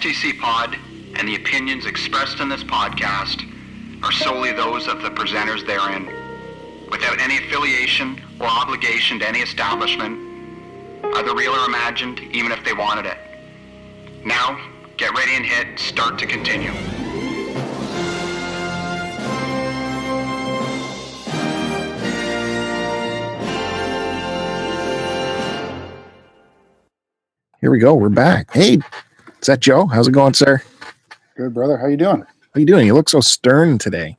STC Pod and the opinions expressed in this podcast are solely those of the presenters therein, without any affiliation or obligation to any establishment, either real or imagined, even if they wanted it. Now, get ready and hit start to continue. Here we go. We're back. Hey, is that Joe? How's it going, sir? Good brother, how you doing? How you doing? You look so stern today.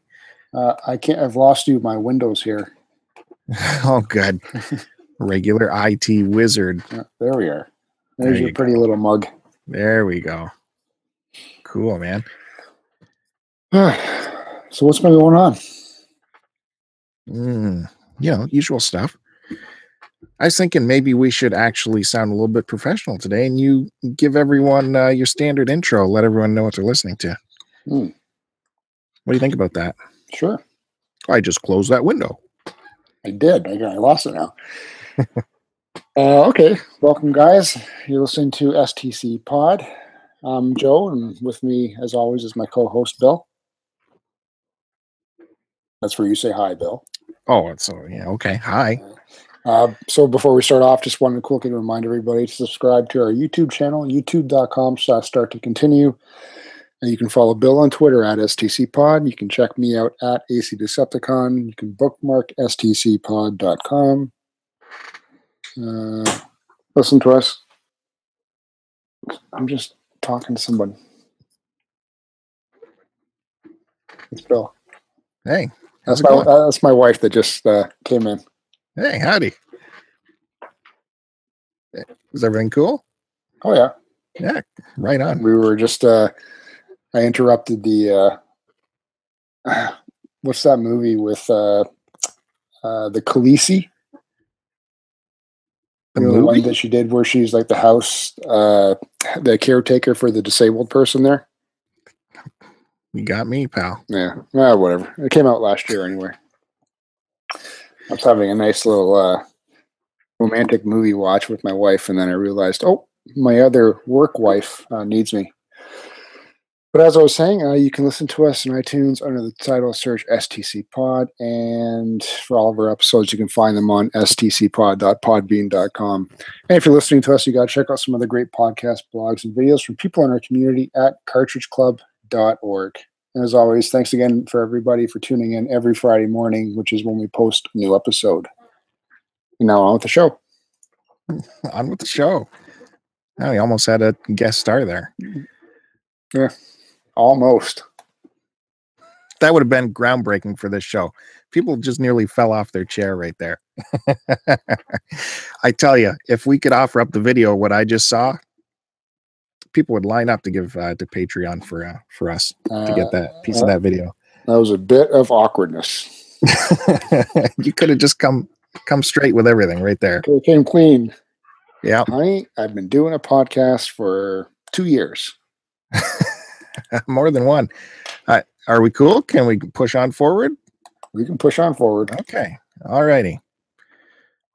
Uh, I can't. I've lost you my windows here. oh, good. Regular IT wizard. Yeah, there we are. There There's you your pretty little mug. There we go. Cool, man. so what's been going on? Mm, you know, usual stuff. I was thinking maybe we should actually sound a little bit professional today, and you give everyone uh, your standard intro. Let everyone know what they're listening to. Hmm. What do you think about that? Sure, I just closed that window. I did. I, I lost it now. uh, okay, welcome guys. You're listening to STC Pod. I'm Joe, and with me, as always, is my co-host Bill. That's where you say hi, Bill. Oh, it's so yeah. Okay. Hi. Uh, so before we start off, just wanted to quickly remind everybody to subscribe to our YouTube channel, youtube.com slash start to continue. And you can follow Bill on Twitter at STCPod. You can check me out at AC Decepticon. You can bookmark stcpod.com. Uh, listen to us. I'm just talking to someone. It's Bill. Hey. That's my, going? that's my wife that just uh, came in. Hey, howdy. Is everything cool? Oh, yeah. Yeah, right on. we were just uh i interrupted the uh what's that movie with uh uh the Khaleesi? The You know, the one that she did where she's like the house uh the caretaker for the disabled person there You got me, pal. yeah well, whatever it came out last year anyway i was having a nice little uh romantic movie watch with my wife and then i realized oh my other work wife uh, needs me But as I was saying, uh, you can listen to us on iTunes under the title search STC Pod. And for all of our episodes, you can find them on stcpod.podbean.com. And if you're listening to us, you got to check out some of the great podcast blogs and videos from people in our community at cartridgeclub.org. And as always, thanks again for everybody for tuning in every Friday morning, which is when we post a new episode. And now on with the show. On with the show. Oh, we almost had a guest star there. Yeah, almost. That would have been groundbreaking for this show. People just nearly fell off their chair right there. I tell you, if we could offer up the video of what I just saw, people would line up to give uh, to Patreon for uh, for us to get that piece of that video. That was a bit of awkwardness. you could have just come come straight with everything right there. Okay, came clean. Yeah, I I've been doing a podcast for two years. more than one. Uh, are we cool? Can we push on forward? We can push on forward. Okay. All righty.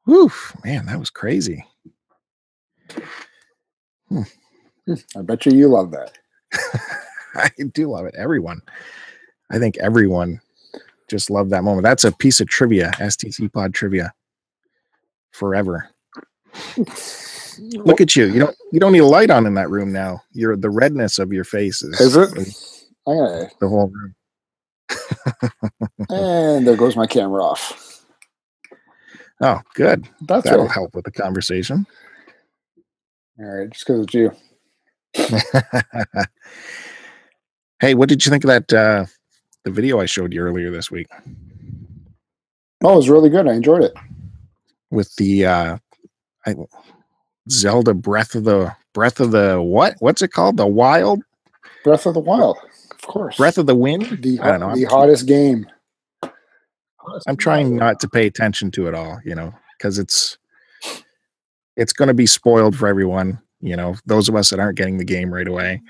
Whew, man, that was crazy. I bet you you love that. I do love it. Everyone. I think everyone just loved that moment. That's a piece of trivia, STC pod trivia. Forever. Look at you. You don't you don't need a light on in that room now. You're the redness of your face is, Is it? in the whole room. and there goes my camera off. Oh, good. That's That'll right. help with the conversation. All right, just because it's you. hey, what did you think of that uh the video I showed you earlier this week Oh, it was really good. I enjoyed it. with the uh I, Zelda Breath of the Breath of the what? What's it called? The Wild Breath of the Wild, of course. Breath of the Wind? the, I don't know. the I'm- hottest game. I'm trying not to pay attention to it all, you know, because it's it's going to be spoiled for everyone, you know, those of us that aren't getting the game right away.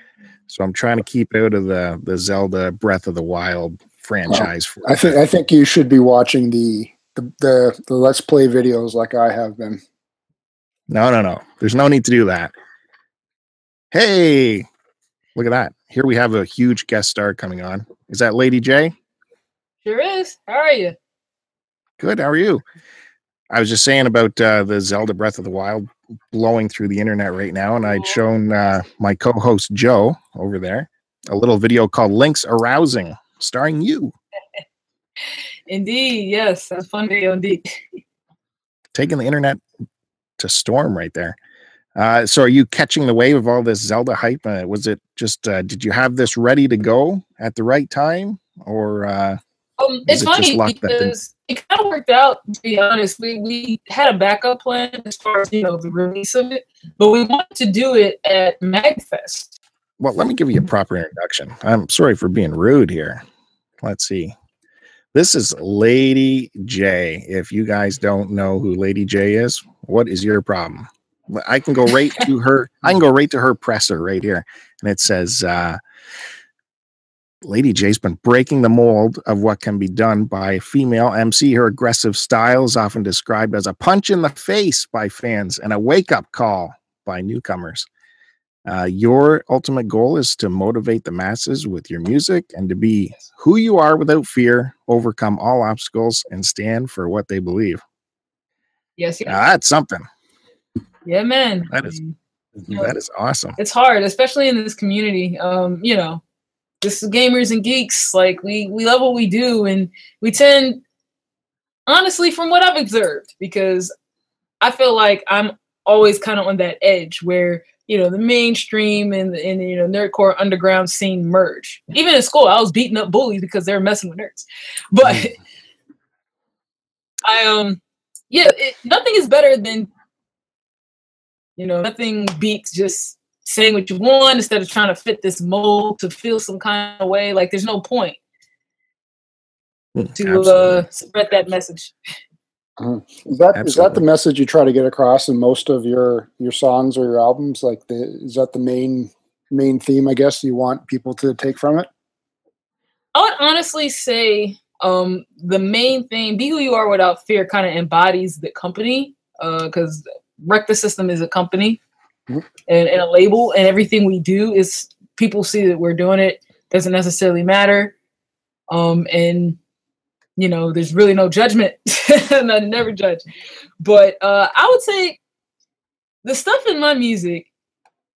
So I'm trying to keep out of the the Zelda Breath of the Wild franchise. for I think I think you should be watching the the, the the let's play videos like I have been. no, no, no. There's no need to do that. Hey, Look at that. Here we have a huge guest star coming on. Is that Lady J? Sure is. How are you? Good. How are you? I was just saying about uh, the Zelda Breath of the Wild blowing through the internet right now, and I'd shown uh, my co-host Joe over there a little video called "Links Arousing," starring you. Indeed, yes, that's fun video indeed. Taking the internet to storm right there. Uh, so, are you catching the wave of all this Zelda hype? Uh, was it just? Uh, did you have this ready to go at the right time, or? Um, it's it funny luck that didn't- because it kind of worked out. To be honest, we we had a backup plan as far as you know the release of it, but we wanted to do it at Magfest. Well, let me give you a proper introduction. I'm sorry for being rude here. Let's see. This is Lady J. If you guys don't know who Lady J is, what is your problem? I can go right to her. I can go right to her presser right here, and it says, uh, "Lady J's been breaking the mold of what can be done by a female MC. Her aggressive style is often described as a punch in the face by fans and a wake-up call by newcomers." Uh, your ultimate goal is to motivate the masses with your music and to be who you are without fear, overcome all obstacles, and stand for what they believe. Yes, yes. Now, that's something. yeah, man. that is- Um, That is awesome. it's hard, especially in this community. Um, you know, this is gamers and geeks. Like we we love what we do, and we tend, honestly, from what I've observed, because I feel like I'm always kind of on that edge where you know the mainstream and the, and you know nerdcore underground scene merge. Even in school, I was beating up bullies because they were messing with nerds. But I um yeah, it, nothing is better than you know nothing beats just saying what you want instead of trying to fit this mold to feel some kind of way. Like there's no point Mm, to uh, spread that message. Is that is that the message you try to get across in most of your your songs or your albums? Like, the, is that the main main theme? I guess you want people to take from it. I would honestly say um, the main thing, be who you are without fear, kind of embodies the company because Wreck the System is a company And, and a label, and everything we do is people see that we're doing it doesn't necessarily matter. Um, and you know, there's really no judgment. and I never judge. But uh, I would say the stuff in my music,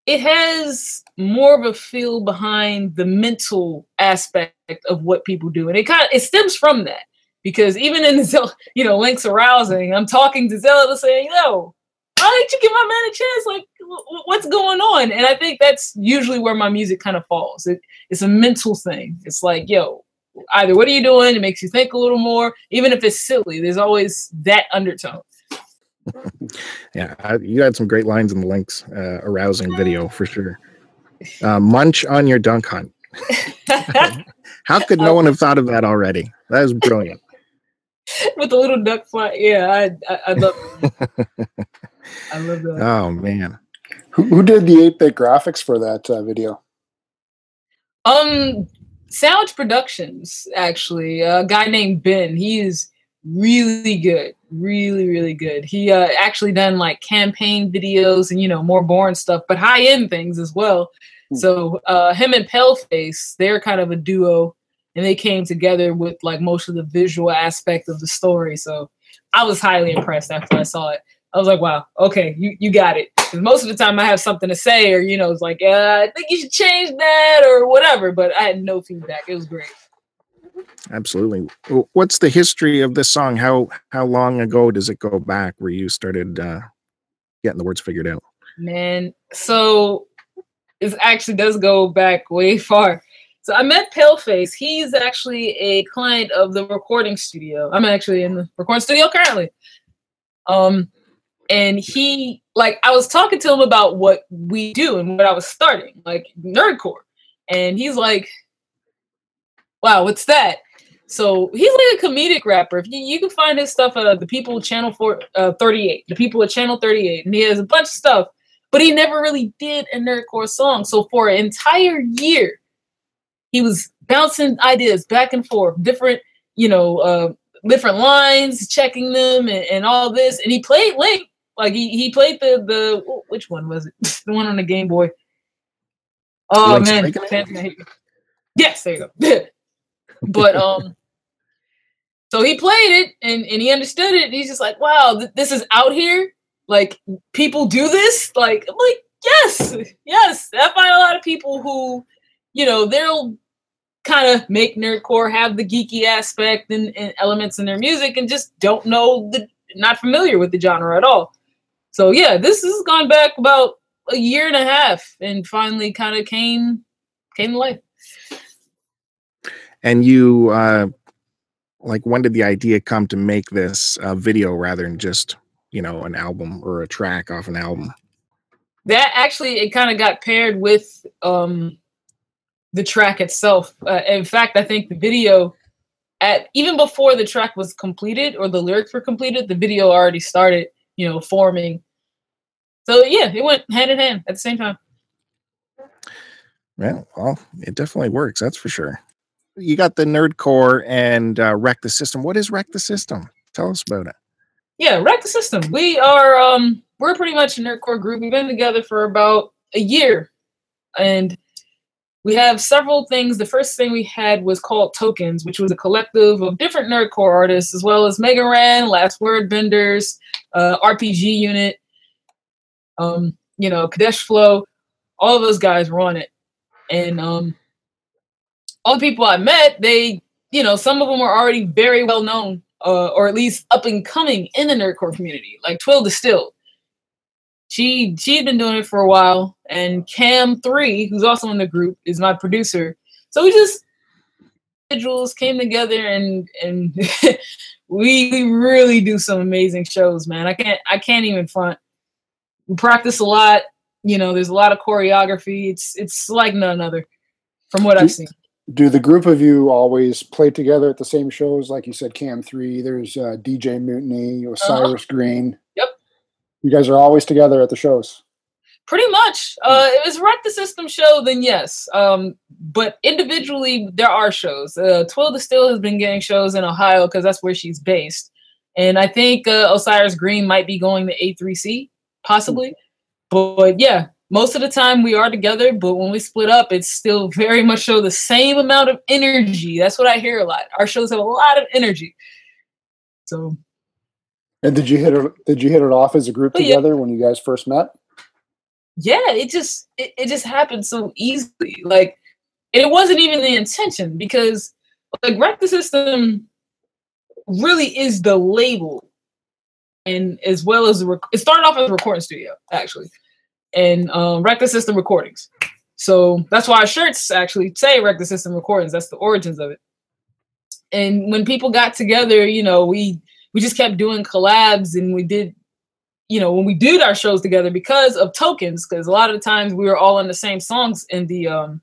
it has more of a feel behind the mental aspect of what people do. And it kind of it stems from that. Because even in the you know, links arousing, I'm talking to Zelda saying, yo, why didn't you give my man a chance? Like, wh- wh- what's going on? And I think that's usually where my music kind of falls. It, it's a mental thing. It's like, yo, either what are you doing? It makes you think a little more, even if it's silly. There's always that undertone. Yeah, I, you had some great lines in the links uh, arousing video for sure. Uh, munch on your dunk hunt. How could no one have thought of that already? That is brilliant. With the little duck fly. Yeah, I I, I love it. I love that. Oh man, Who, who did the eight bit graphics for that uh, video? Um, Sandwich Productions, actually, a guy named Ben. He is really good, really, really good. He uh, actually done like campaign videos and you know more boring stuff, but high end things as well. Hmm. So uh, him and Paleface, they're kind of a duo, and they came together with like most of the visual aspect of the story. So I was highly impressed after I saw it. I was like, wow, okay, you, you got it. 'Cause most of the time I have something to say, or you know, it's like, uh, I think you should change that or whatever. But I had no feedback. It was great. absolutely. What's the history of this song? How how long ago does it go back where you started uh, getting the words figured out? Man, so it actually does go back way far. So I met Paleface. He's actually a client of the recording studio. I'm actually in the recording studio currently. Um, and he like I was talking to him about what we do and what I was starting, like nerdcore, and he's like, "Wow, what's that?" So he's like a comedic rapper. If you, you can find his stuff at the People Channel for uh, 38, the People at Channel 38, and he has a bunch of stuff but he never really did a nerdcore song. So for an entire year, he was bouncing ideas back and forth, different, you know, uh, different lines, checking them, and, and all this. And he played Link, like he he played the the which one was it? the one on the Game Boy. Oh Link's man, breaking it? Fans gonna hate me. Yes, there you go. but um, so he played it and and he understood it. He's just like, wow, th- this is out here. Like people do this. Like I'm like, yes, yes. I find a lot of people who, you know, they'll kind of make nerdcore have the geeky aspect and, and elements in their music and just don't know the not familiar with the genre at all. So yeah, this has gone back about a year and a half and finally kind of came came to life. And you, uh, like, when did the idea come to make this uh, video rather than just, you know, an album or a track off an album? That actually it kind of got paired with um the track itself. Uh, in fact, I think the video at even before the track was completed or the lyrics were completed, the video already started, you know, forming. So yeah, it went hand in hand at the same time. Yeah, well, it definitely works. That's for sure. You got the Nerdcore and uh, Wreck the System. What is Wreck the System? Tell us about it. Yeah, wreck the system. We are um we're pretty much a nerdcore group. We've been together for about a year, and we have several things. The first thing we had was called Tokens, which was a collective of different nerdcore artists, as well as Mega Ran, Last Word Benders, uh, RPG Unit, um, you know, Kadesh Flow. All of those guys were on it, and um, all the people I met, they, you know, some of them were already very well known, uh, or at least up and coming in the nerdcore community, like Twill Distilled. She she had been doing it for a while, and Cam Three, who's also in the group, is my producer. So we just individuals came together and and we, we really do some amazing shows, man. I can't I can't even front. We practice a lot. You know, there's a lot of choreography. It's it's like none other, from what I've seen. Do the group of you always play together at the same shows? Like you said, Cam Three. There's uh, DJ Mutiny, Osiris Green. You guys are always together at the shows. Pretty much. Uh, if it's Wreck the System show, then yes. Um, but individually, there are shows. Uh, Twill Distill has been getting shows in Ohio because that's where she's based. And I think uh, Osiris Green might be going to A3C, possibly. But yeah, most of the time we are together. But when we split up, it's still very much show the same amount of energy. That's what I hear a lot. Our shows have a lot of energy. So And did you hit it? Did you hit it off as a group Oh, yeah. together when you guys first met? yeah it just it, it just happened so easily like and it wasn't even the intention because like wreck the system really is the label and as well as the rec- it started off as a recording studio actually and um wreck the system recordings so that's why our shirts actually say wreck the system recordings that's the origins of it and when people got together you know we we just kept doing collabs and we did you know, when we did our shows together because of tokens, because a lot of the times we were all on the same songs in the um,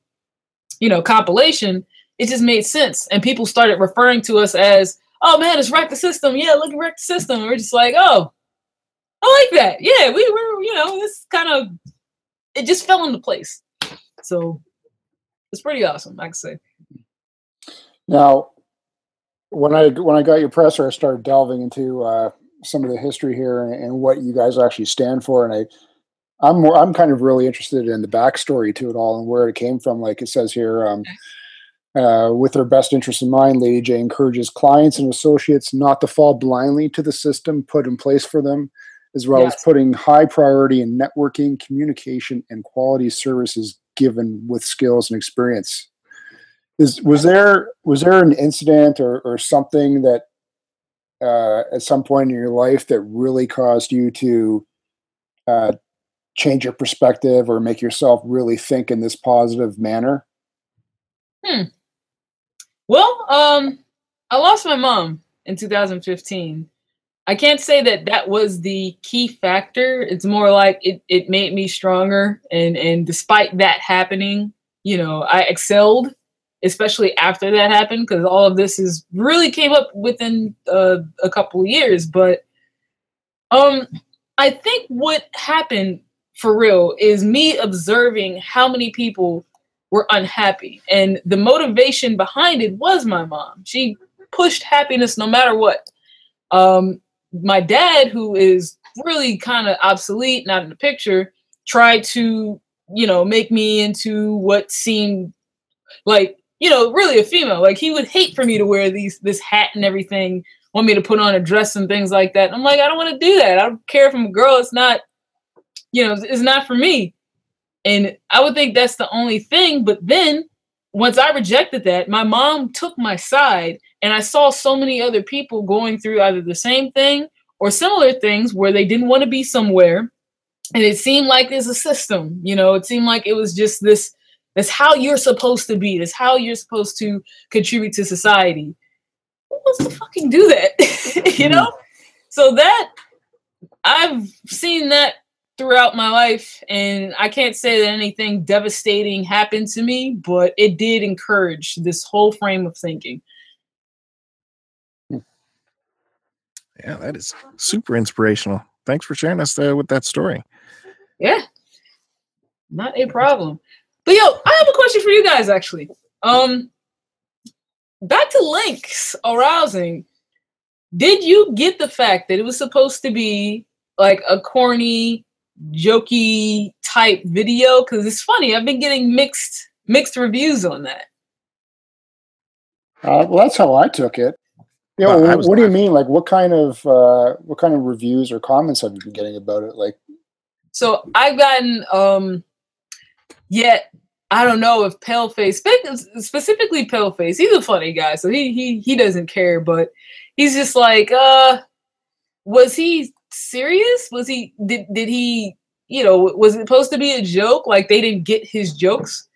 you know, compilation, it just made sense. And people started referring to us as, oh man, it's Wreck the System. Yeah, look at Wreck the System. And we're just like, oh, I like that. Yeah, we were, you know, this kind of it just fell into place. So it's pretty awesome, I can say. Now, when I when I got your presser, I started delving into uh, some of the history here and, and what you guys actually stand for, and I I'm more, I'm kind of really interested in the backstory to it all and where it came from. Like it says here, um, uh, with their best interest in mind, Lady J encourages clients and associates not to fall blindly to the system put in place for them, as well as putting high priority in networking, communication, and quality services given with skills and experience. Is was there was there an incident or, or something that uh, at some point in your life that really caused you to uh, change your perspective or make yourself really think in this positive manner? Hmm. Well, um, I lost my mom in 2015. I can't say that that was the key factor. It's more like it, it made me stronger. And, and despite that happening, you know, I excelled, especially after that happened, because all of this is really came up within uh, a couple of years. But um, I think what happened for real is me observing how many people were unhappy. And the motivation behind it was my mom. She pushed happiness no matter what. Um, my dad, who is really kind of obsolete, not in the picture, tried to you know, make me into what seemed like, you know, really a female. Like he would hate for me to wear these this hat and everything, want me to put on a dress and things like that. And I'm like, I don't want to do that. I don't care if I'm a girl. It's not, you know, it's not for me. And I would think that's the only thing. But then once I rejected that, my mom took my side, and I saw so many other people going through either the same thing or similar things where they didn't want to be somewhere. And it seemed like there's a system, you know, it seemed like it was just this that's how you're supposed to be, that's how you're supposed to contribute to society. Who wants to fucking do that? you know? So that I've seen that throughout my life and i can't say that anything devastating happened to me but it did encourage this whole frame of thinking yeah that is super inspirational thanks for sharing us uh, with that story yeah not a problem but yo i have a question for you guys actually um back to links arousing did you get the fact that it was supposed to be like a corny jokey type video because it's funny. I've been getting mixed mixed reviews on that. Uh, well, that's how I took it. Yeah, Well, what, was what do you mean? Like, what kind of uh, what kind of reviews or comments have you been getting about it? Like, So I've gotten um yet I don't know if Paleface specifically Paleface, he's a funny guy, so he he he doesn't care, but he's just like, uh was he serious? Was he did did he you know was it supposed to be a joke? Like they didn't get his jokes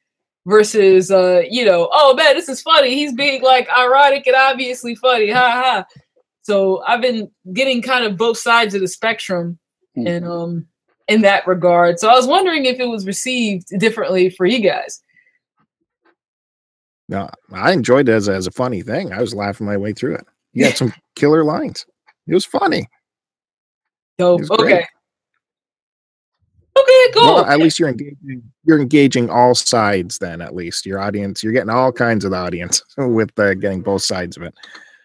versus uh, you know, oh man, this is funny. He's being like ironic and obviously funny. Ha ha. So I've been getting kind of both sides of the spectrum Hmm. and um in that regard. So I was wondering if it was received differently for you guys. no i enjoyed it as, as a funny thing i was laughing my way through it you had some killer lines it was funny It was great. okay. Okay, cool. Well, at least you're engaging you're engaging all sides then at least your audience you're getting all kinds of the audience with uh, getting both sides of it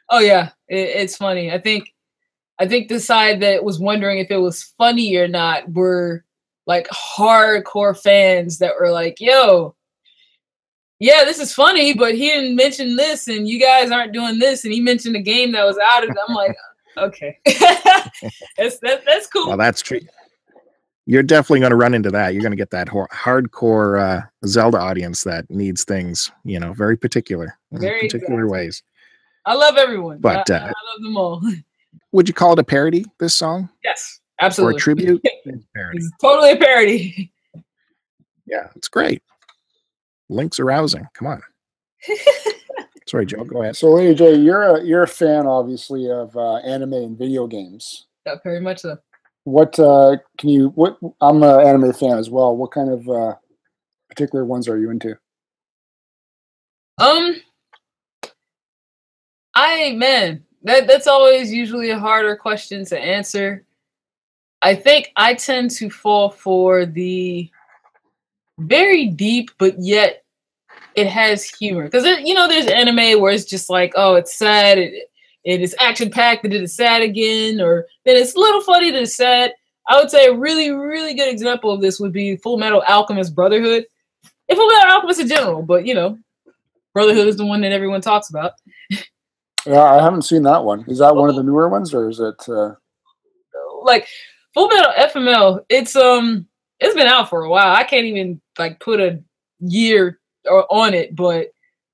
Oh yeah, it, it's funny. I think, I think the side that was wondering if it was funny or not were like hardcore fans that were like, "Yo, yeah, this is funny, but he didn't mention this, and you guys aren't doing this, and he mentioned a game that was out of." it." I'm like, okay, that's that, that's cool. well that's true you're definitely going to run into that you're going to get that hor- hardcore uh, zelda audience that needs things you know very particular in Very particular exact. ways I love everyone, But, I, uh, I love them all. would you call it a parody this song yes, absolutely. or a tribute It's parody. It's totally a parody. yeah it's great links arousing come on sorry joe go ahead so Lady J, you're a you're a fan, obviously, of uh, anime and video games. Yeah, very much so. What uh, can you? What I'm an anime fan as well. What kind of uh, particular ones are you into? Um, I man, that that's always usually a harder question to answer. I think I tend to fall for the very deep, but yet it has humor. Because you know, there's anime where it's just like, oh, it's sad. It, it is action packed. That it is sad again, or then it's a little funny that it's sad. I would say a really, really good example of this would be Full Metal Alchemist Brotherhood. And Full Metal Alchemist in general, but you know, Brotherhood is the one that everyone talks about. Yeah, I haven't seen that one. Is that one of the newer ones, or is it? Uh, Like Full Metal FMA, it's um it's been out for a while. I can't even like put a year or on it, but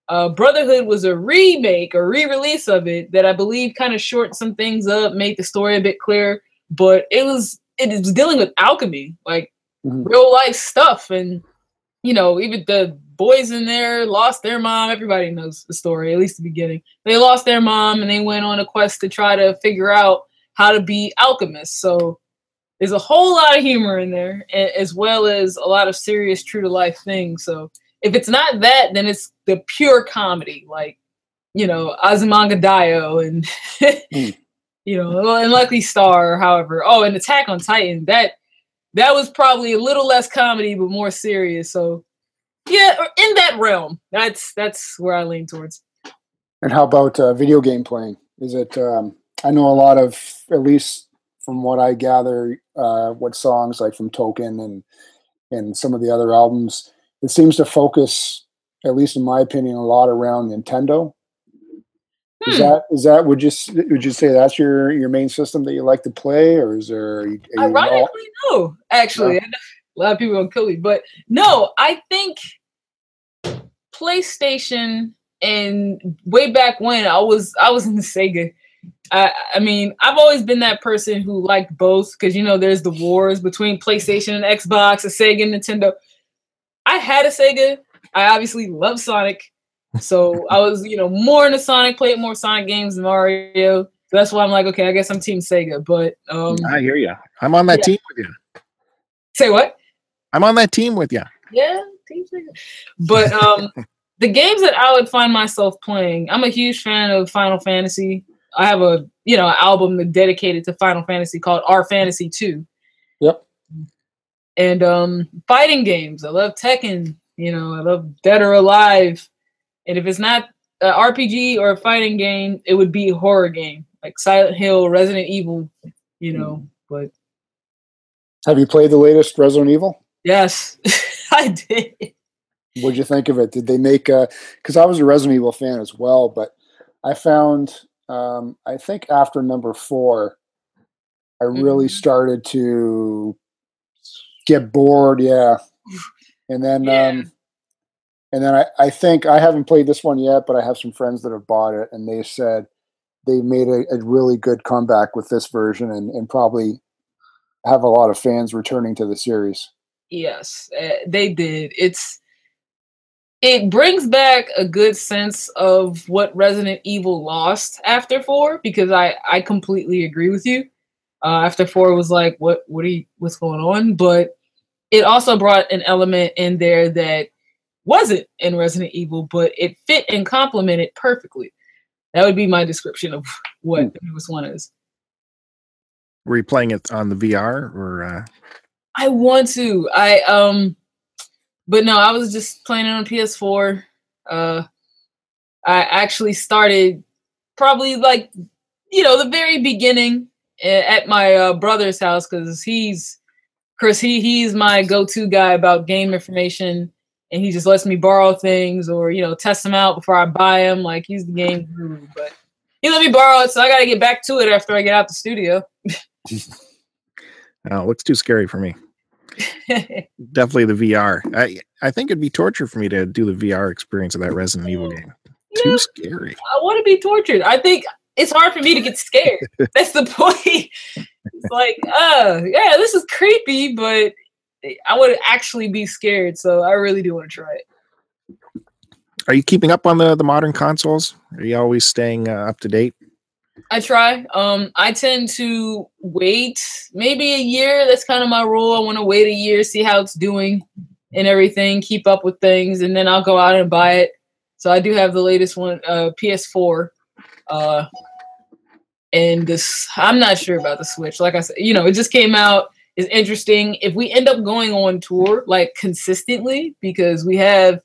uh Brotherhood was a remake or re-release of it that I believe kind of shortened some things up, made the story a bit clearer, but it was it was dealing with alchemy, like Mhm. real life stuff and you know, even the boys in there lost their mom. Everybody knows the story, at least the beginning. They lost their mom and they went on a quest to try to figure out how to be alchemists. So there's a whole lot of humor in there, as well as a lot of serious, true to life things. So if it's not that, then it's the pure comedy, like you know Azumanga Daioh and Mm. you know and Lucky Star, or however. Oh, and Attack on Titan. That that was probably a little less comedy, but more serious. So yeah, in that realm, that's that's where I lean towards. and how about uh, video game playing? Is it? Um, I know a lot of, at least from what I gather, uh, what songs like from Token and and some of the other albums, it seems to focus, at least in my opinion, a lot around Nintendo. Is Hmm. that is that would you would you say that's your your main system that you like to play, or is there? Are you, are you all- Ironically, no. Actually, a lot of people gonna kill me, but no. I think PlayStation and way back when I was I was in Sega. I, I mean, I've always been that person who liked both because you know there's the wars between PlayStation and Xbox, a Sega and Nintendo. I had a Sega. I obviously love Sonic, so I was you know more into Sonic, played more Sonic games than Mario. So that's why I'm like, okay, I guess I'm Team Sega. But um, I hear you. I'm on that Yeah. team with you. say what? I'm on that team with you. Yeah, Team But um, the games that I would find myself playing, I'm a huge fan of Final Fantasy. I have a you know album dedicated to Final Fantasy called Our Fantasy Two. Yep. And um, fighting games. I love Tekken. You know, I love Dead or Alive. And if it's not an RPG or a fighting game, it would be a horror game like Silent Hill, Resident Evil. You know, but Have you played the latest Resident Evil? Yes, I did. What'd you think of it? Did they make a? Because I was a Resident Evil fan as well, but I found um, I think after number four, I really Mhm. started to get bored. Yeah, and then Yeah. um, and then I, I think I haven't played this one yet, but I have some friends that have bought it, and they said they made a, a really good comeback with this version, and, and probably have a lot of fans returning to the series. Yes, uh, they did. It's it brings back a good sense of what Resident Evil lost after 4 because I I completely agree with you. Uh, after 4 was like what what are you what's going on, but it also brought an element in there that wasn't in Resident Evil, but it fit and complemented perfectly. That would be my description of what the newest one is. Were you playing it on the VR or? Uh, I want to. I um but no, I was just playing it on PS4. Uh I actually started probably like you know, the very beginning at my uh, brother's house cuz he's Chris he he's my go-to guy about game information and he just lets me borrow things or you know test them out before I buy them like he's the game guru but he let me borrow it so I got to get back to it after I get out the studio. oh, it looks too scary for me. Definitely the VR. I I think it'd be torture for me to do the VR experience of that Resident Evil game. Yeah, Too scary. I want to be tortured. I think it's hard for me to get scared. That's the point. It's like, uh, yeah, this is creepy, but I would actually be scared. So I really do want to try it. Are you keeping up on the the modern consoles? Are you always staying uh, up to date? I try. Um, I tend to wait maybe a year. That's kind of my rule. I want to wait a year, see how it's doing and everything, keep up with things, and then I'll go out and buy it. So I do have the latest one, uh, PS4. Uh, and this, I'm not sure about the Switch. Like I said, you know, it just came out. It's interesting. If we end up going on tour like consistently, because we have,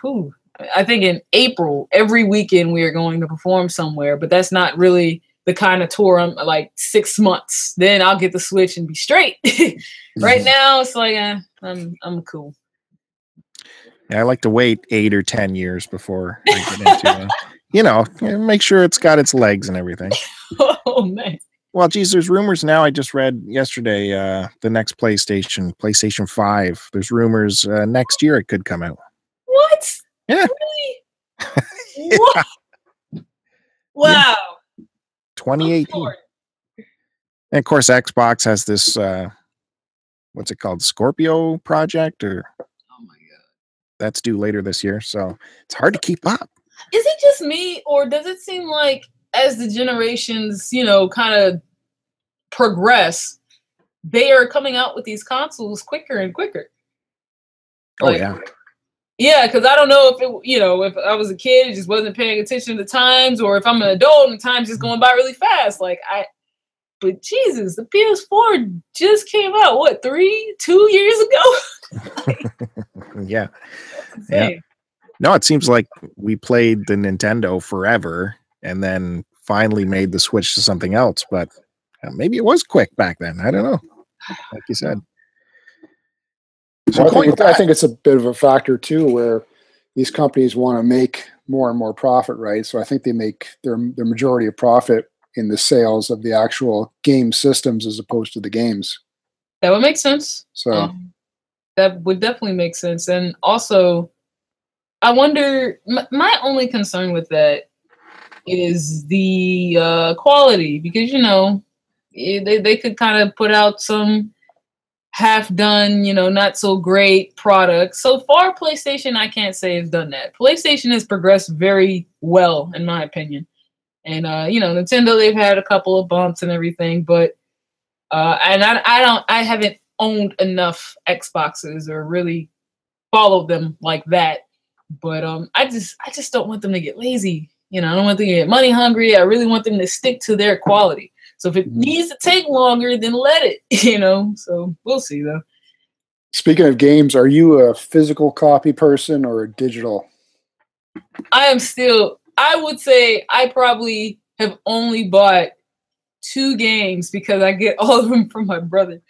whew, I think in April, every weekend we are going to perform somewhere, but that's not really the kind of tour I'm like six months. Then I'll get the switch and be straight. right now, it's like uh, I'm I'm cool. Yeah, I like to wait eight or ten years before I get into, uh, you know, make sure it's got its legs and everything. oh man, Well, geez, there's rumors now. I just read yesterday uh, the next PlayStation, PlayStation Five. There's rumors uh, next year it could come out. what? Yeah. Really? What? Wow. 2018. Lord. And of course, Xbox has this. Uh, what's it called? Scorpio project, or Oh my god. that's due later this year. So it's hard to keep up. Is it just me, or does it seem like as the generations, you know, kind of progress, they are coming out with these consoles quicker and quicker? Oh Like, yeah, Yeah, because I don't know if it, you know, if I was a kid, it just wasn't paying attention to times, or if I'm an adult and time's just going by really fast. Like I, but Jesus, the PS4 just came out. What three, two years ago? yeah. Insane. No, it seems like we played the Nintendo forever, and then finally made the switch to something else. But uh, maybe it was quick back then. I don't know. Like you said. So I, think, I think it's a bit of a factor too, where these companies want to make more and more profit, right? So I think they make their their majority of profit in the sales of the actual game systems as opposed to the games. That would make sense. So Um, that would definitely make sense. And also, I wonder. M- my only concern with that is the uh, quality, because you know eh, they they could kind of put out some half done, you know, not so great products. So far, PlayStation, I can't say has done that. PlayStation has progressed very well, in my opinion. And uh, you know, Nintendo, they've had a couple of bumps and everything, but uh, and I, I don't, I haven't owned enough Xboxes or really followed them like that. But um, I just, I just don't want them to get lazy. You know, I don't want them to get money hungry. I really want them to stick to their quality. So if it Mhm. needs to take longer, then let it. You know, so we'll see though. speaking of games, are you a physical copy person or a digital? I am still, I would say I probably have only bought two games because I get all of them from my brother.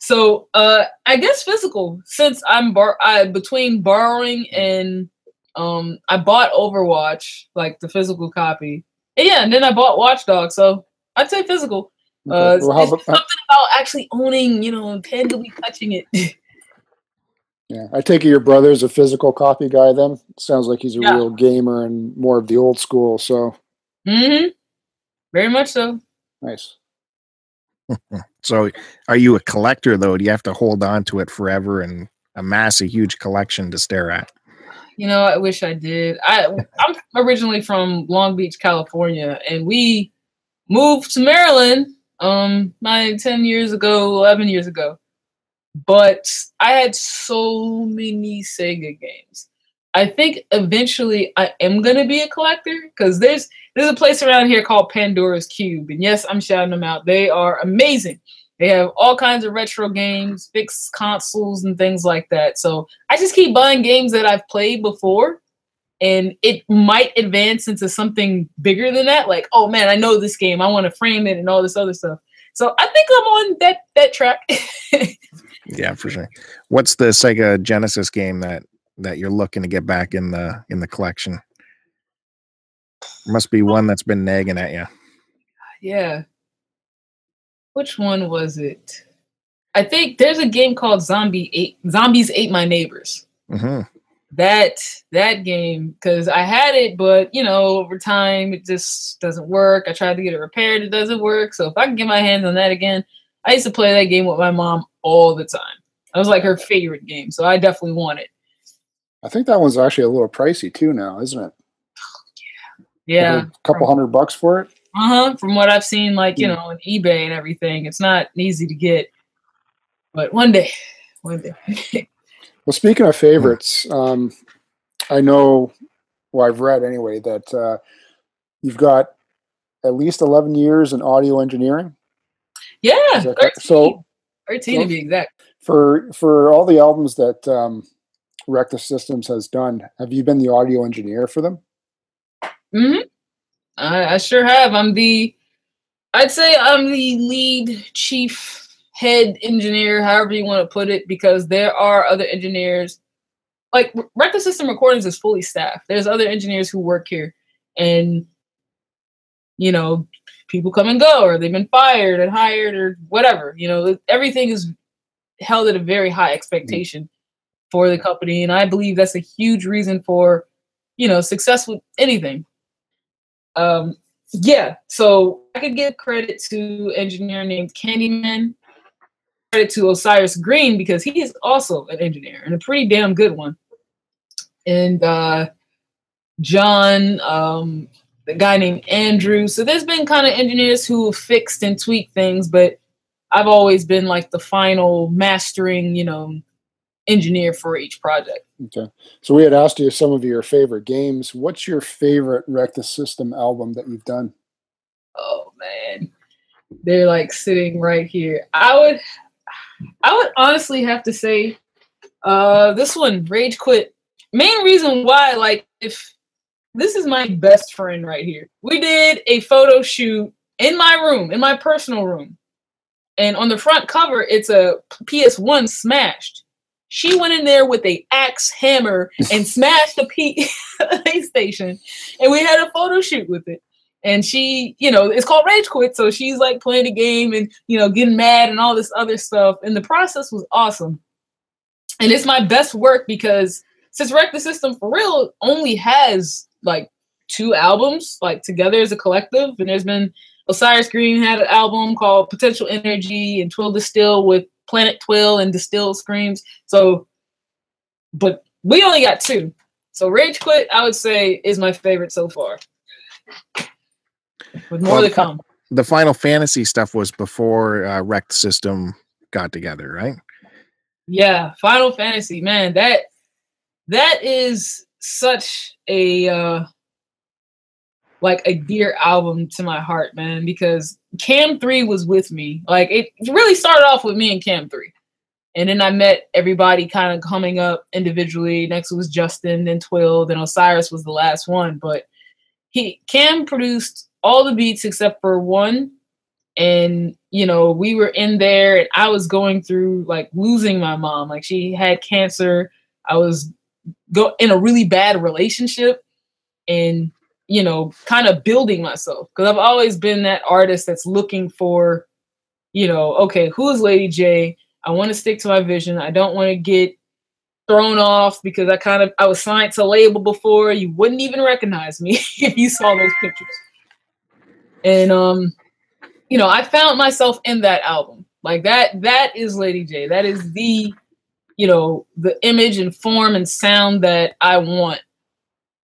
So uh I guess physical since I'm bar I between borrowing and um I bought Overwatch, like the physical copy. And yeah, and then I bought Watch Dogs, so I'd say physical. Uh, Well, how it's about- something about actually owning, you know, and tangibly touching it. yeah, I take it your brother's a physical copy guy. Then sounds like he's a Yeah. real gamer and more of the old school. So mm-hmm. Very much so. nice. So, are you a collector though? Do you have to hold on to it forever and amass a huge collection to stare at? You know, I wish I did. I I'm originally from Long Beach, California, and we moved to Maryland um my 10 years ago, 11 years ago. But I had so many Sega games. I think eventually I am going to be a collector cuz there's there's a place around here called Pandora's Cube and yes, I'm shouting them out. They are amazing. They have all kinds of retro games, fixed consoles, and things like that. So I just keep buying games that I've played before, and it might advance into something bigger than that. Like, oh man, I know this game. I want to frame it and all this other stuff. So I think I'm on that that track. Yeah, for sure. What's the Sega Genesis game that that you're looking to get back in the in the collection? Must be one that's been nagging at you. yeah. Which one was it? I think there's a game called Zombie Eight. Zombies Ate My Neighbors. hmm that that game because I had it, but you know, over time it just doesn't work. I tried to get it repaired, it doesn't work. So if I can get my hands on that again, I used to play that game with my mom all the time. That was like her favorite game, so I definitely want it. I think that one's actually a little pricey too now, isn't it? Yeah, yeah. a couple hundred bucks for it. uh huh. From what I've seen, like you Mm. know, on eBay and everything, it's not easy to get. But one day, one day. Well, speaking of favorites, um, I know, well, I've read anyway that uh, you've got at least 11 years in audio engineering. yeah, Is that 13. So 13 to be exact. for for all the albums that um, Wreck the Systems has done, have you been the audio engineer for them? hmm I, I sure have. I'm the, I'd say I'm the lead chief head engineer, however you want to put it, because there are other engineers. Like Wreck the System Recordings is fully staffed. There's other engineers who work here, and you know, people come and go, or they've been fired and hired, or whatever. You know, everything is held at a very high expectation for the company, and I believe that's a huge reason for you know success with anything um yeah so i could give credit to engineer named candyman credit to osiris green because he is also an engineer and a pretty damn good one and uh john um the guy named andrew so there's been kind of engineers who have fixed and tweaked things but i've always been like the final mastering you know engineer for each project Okay. So we had asked you some of your favorite games. What's your favorite Wreck the System album that you've done? oh man they're like sitting right here i would i would honestly have to say uh this one rage quit. Main reason why like if this is my best friend right here. We did a photo shoot in my room in my personal room. And on the front cover it's a ps1 smashed. She went in there with a axe hammer and smashed a P- PlayStation, and we had a photo shoot with it. And she, you know, it's called Rage Quit. So she's like playing the game and, you know, getting mad and all this other stuff. And the process was awesome. And it's my best work because since Wreck the System for real only has like two albums, like together as a collective, and there's been Osiris Green had an album called Potential Energy and Twill Distill with Planet Twill and Distill Screams. So, but we only got two. So Rage Quit, I would say, is my favorite so far. With more Well, to come. The Final Fantasy stuff was before uh, Wreck the System got together, right? Yeah, Final Fantasy, man, that that is such a uh like a dear album to my heart, man, because Cam 3 was with me. Like it really started off with me and Cam 3. And then I met everybody kind of coming up individually. Next was Justin, then Twill, then Osiris was the last one. But he Cam produced all the beats except for one. And you know, we were in there and I was going through like losing my mom. Like she had cancer. I was go in a really bad relationship and you know, kind of building myself because I've always been that artist that's looking for, you know, okay, who is Lady J? I want to stick to my vision. I don't want to get thrown off because I kind of I was signed to label before. You wouldn't even recognize me if you saw those pictures. And um, you know, I found myself in that album. Like that, that is Lady J. That is the, you know, the image and form and sound that I want.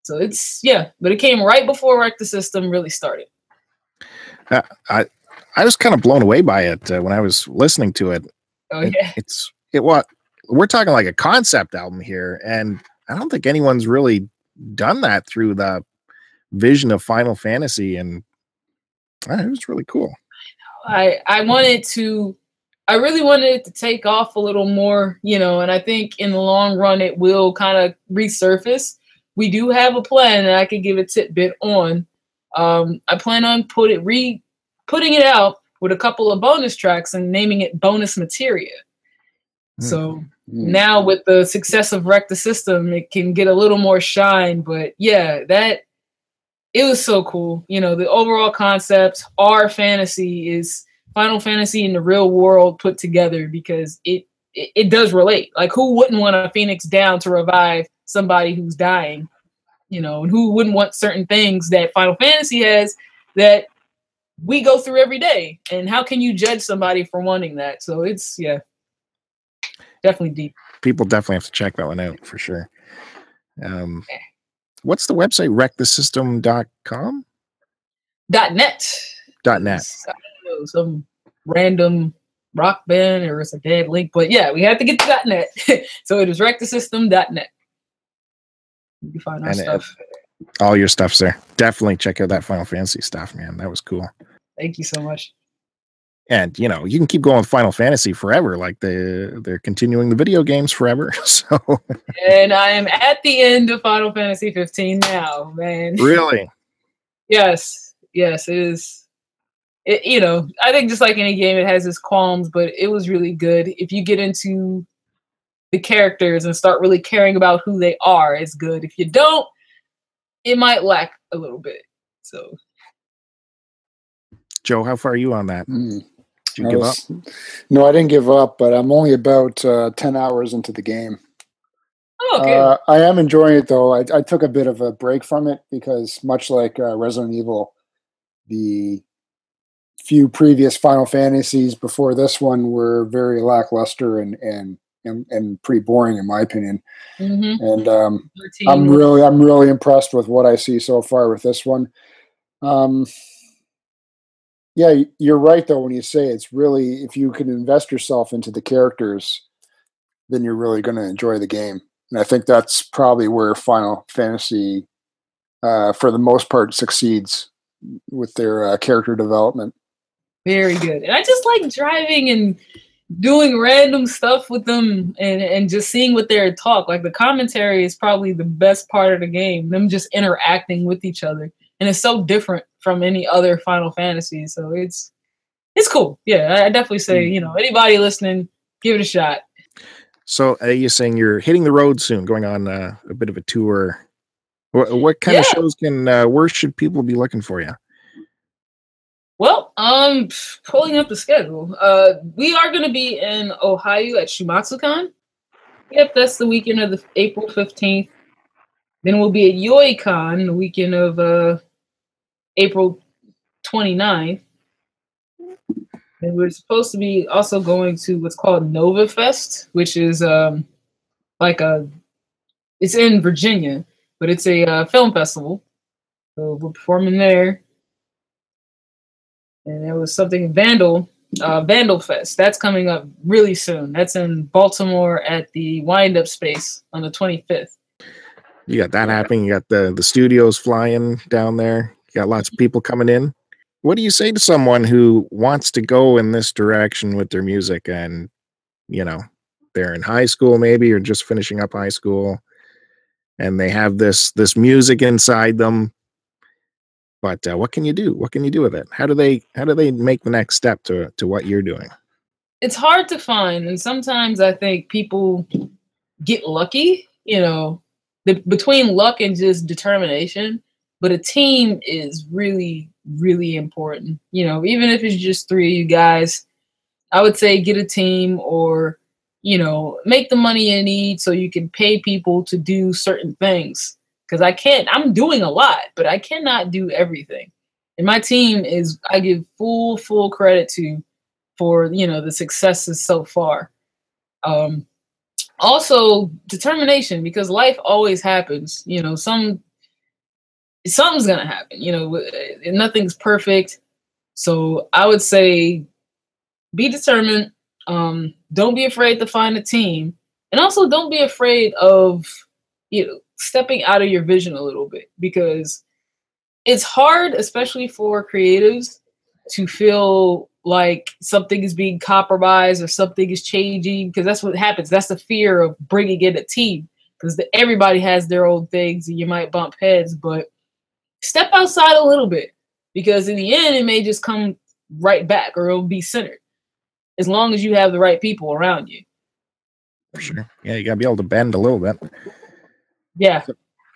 So it's yeah, but it came right before Wreck the System really started. I I was kind of blown away by it uh, when I was listening to it. Oh It- yeah. It's it what we're talking like a concept album here, and I don't think anyone's really done that through the vision of Final Fantasy, and uh, it was really cool. I I wanted to I really wanted it to take off a little more, you know, and I think in the long run it will kind of resurface. We do have a plan and I could give a tidbit on. Um, I plan on put it re putting it out with a couple of bonus tracks and naming it bonus materia. Hmm. So Mm. now with the success of Wreck the System, it can get a little more shine. But yeah, that it was so cool. You know, the overall concept, our fantasy is Final Fantasy in the real world put together because it it, it does relate. Like who wouldn't want a Phoenix down to revive somebody who's dying? You know, and who wouldn't want certain things that Final Fantasy has that we go through every day? And how can you judge somebody for wanting that? So it's yeah. Definitely deep. People definitely have to check that one out for sure. Um, what's the website? Wreckthesystem.com? Dot net. Dot net. I uh, some random rock band or it's a dead link. But yeah, we had to get to dot net. so it is wreckthesystem.net. You can find our And it- stuff. All your stuff's there. Definitely check out that Final Fantasy stuff, man. That was cool. Thank you so much. And you know you can keep going with final fantasy forever like they they're continuing the video games forever so And I am at the end of Final Fantasy 15 now, man. really Yes, yes, it is. It, you know, I think just like any game, it has its qualms, but it was really good. If you get into the characters and start really caring about who they are, it's good. If you don't, it might lack a little bit. So joe how far are you on that Mm. Did you I give up No, I didn't give up, but I'm only about uh, 10 hours into the game. oh, okay. Uh, I am enjoying it though. I, I took a bit of a break from it because, much like uh, Resident Evil, the few previous Final Fantasies before this one were very lackluster and and and, and pretty boring in my opinion. hmm And um, I'm really I'm really impressed with what I see so far with this one. Um, yeah, you're right though when you say it's really if you can invest yourself into the characters, then you're really going to enjoy the game. And I think that's probably where Final Fantasy, uh, for the most part, succeeds with their uh, character development. Very good. And I just like driving and doing random stuff with them and, and just seeing what they're talk. Like the commentary is probably the best part of the game. Them just interacting with each other. And it's so different from any other Final Fantasy. So it's it's cool. Yeah, I definitely say, you know, anybody listening, give it a shot. So uh, you're saying you're hitting the road soon, going on uh, a bit of a tour. What, what kind of shows can? Uh, where should people be looking for you? Well, um, pulling up the schedule. Uh, we are going to be in Ohio at ShuumatsuCon. Yep, that's the weekend of the April fifteenth. Then we'll be at YoiCon the weekend of uh April 29th. And we're supposed to be also going to what's called Nova Fest, which is um like a it's in Virginia, but it's a uh, film festival. So we're performing there and there was something Vandal, uh, Vandal Fest. That's coming up really soon. That's in Baltimore at the Wind Up Space on the 25th. You got that happening. You got the the studios flying down there. You got lots of people coming in. What do you say to someone who wants to go in this direction with their music and you know they're in high school maybe or just finishing up high school and they have this this music inside them but uh, what can you do what can you do with it how do they how do they make the next step to to what you're doing It's hard to find, and sometimes I think people get lucky, you know, the, between luck and just determination. But a team is really, really important. You know, even if it's just three of you guys, I would say get a team or, you know, make the money you need so you can pay people to do certain things. Because I can't, I'm doing a lot, but I cannot do everything. And my team is, I give full, full credit to for, you know, the successes so far. Um, also determination because life always happens you know some something's gonna happen you know uh, nothing's perfect so i would say be determined um don't be afraid to find a team and also don't be afraid of you know stepping out of your vision a little bit because it's hard especially for creatives to feel like something is being compromised or something is changing because that's what happens. That's the fear of bringing in a team because everybody has their own things and you might bump heads, but step outside a little bit because in the end, it may just come right back or it'll be centered as long as you have the right people around you. for sure yeah you got to be able to bend a little bit Yeah.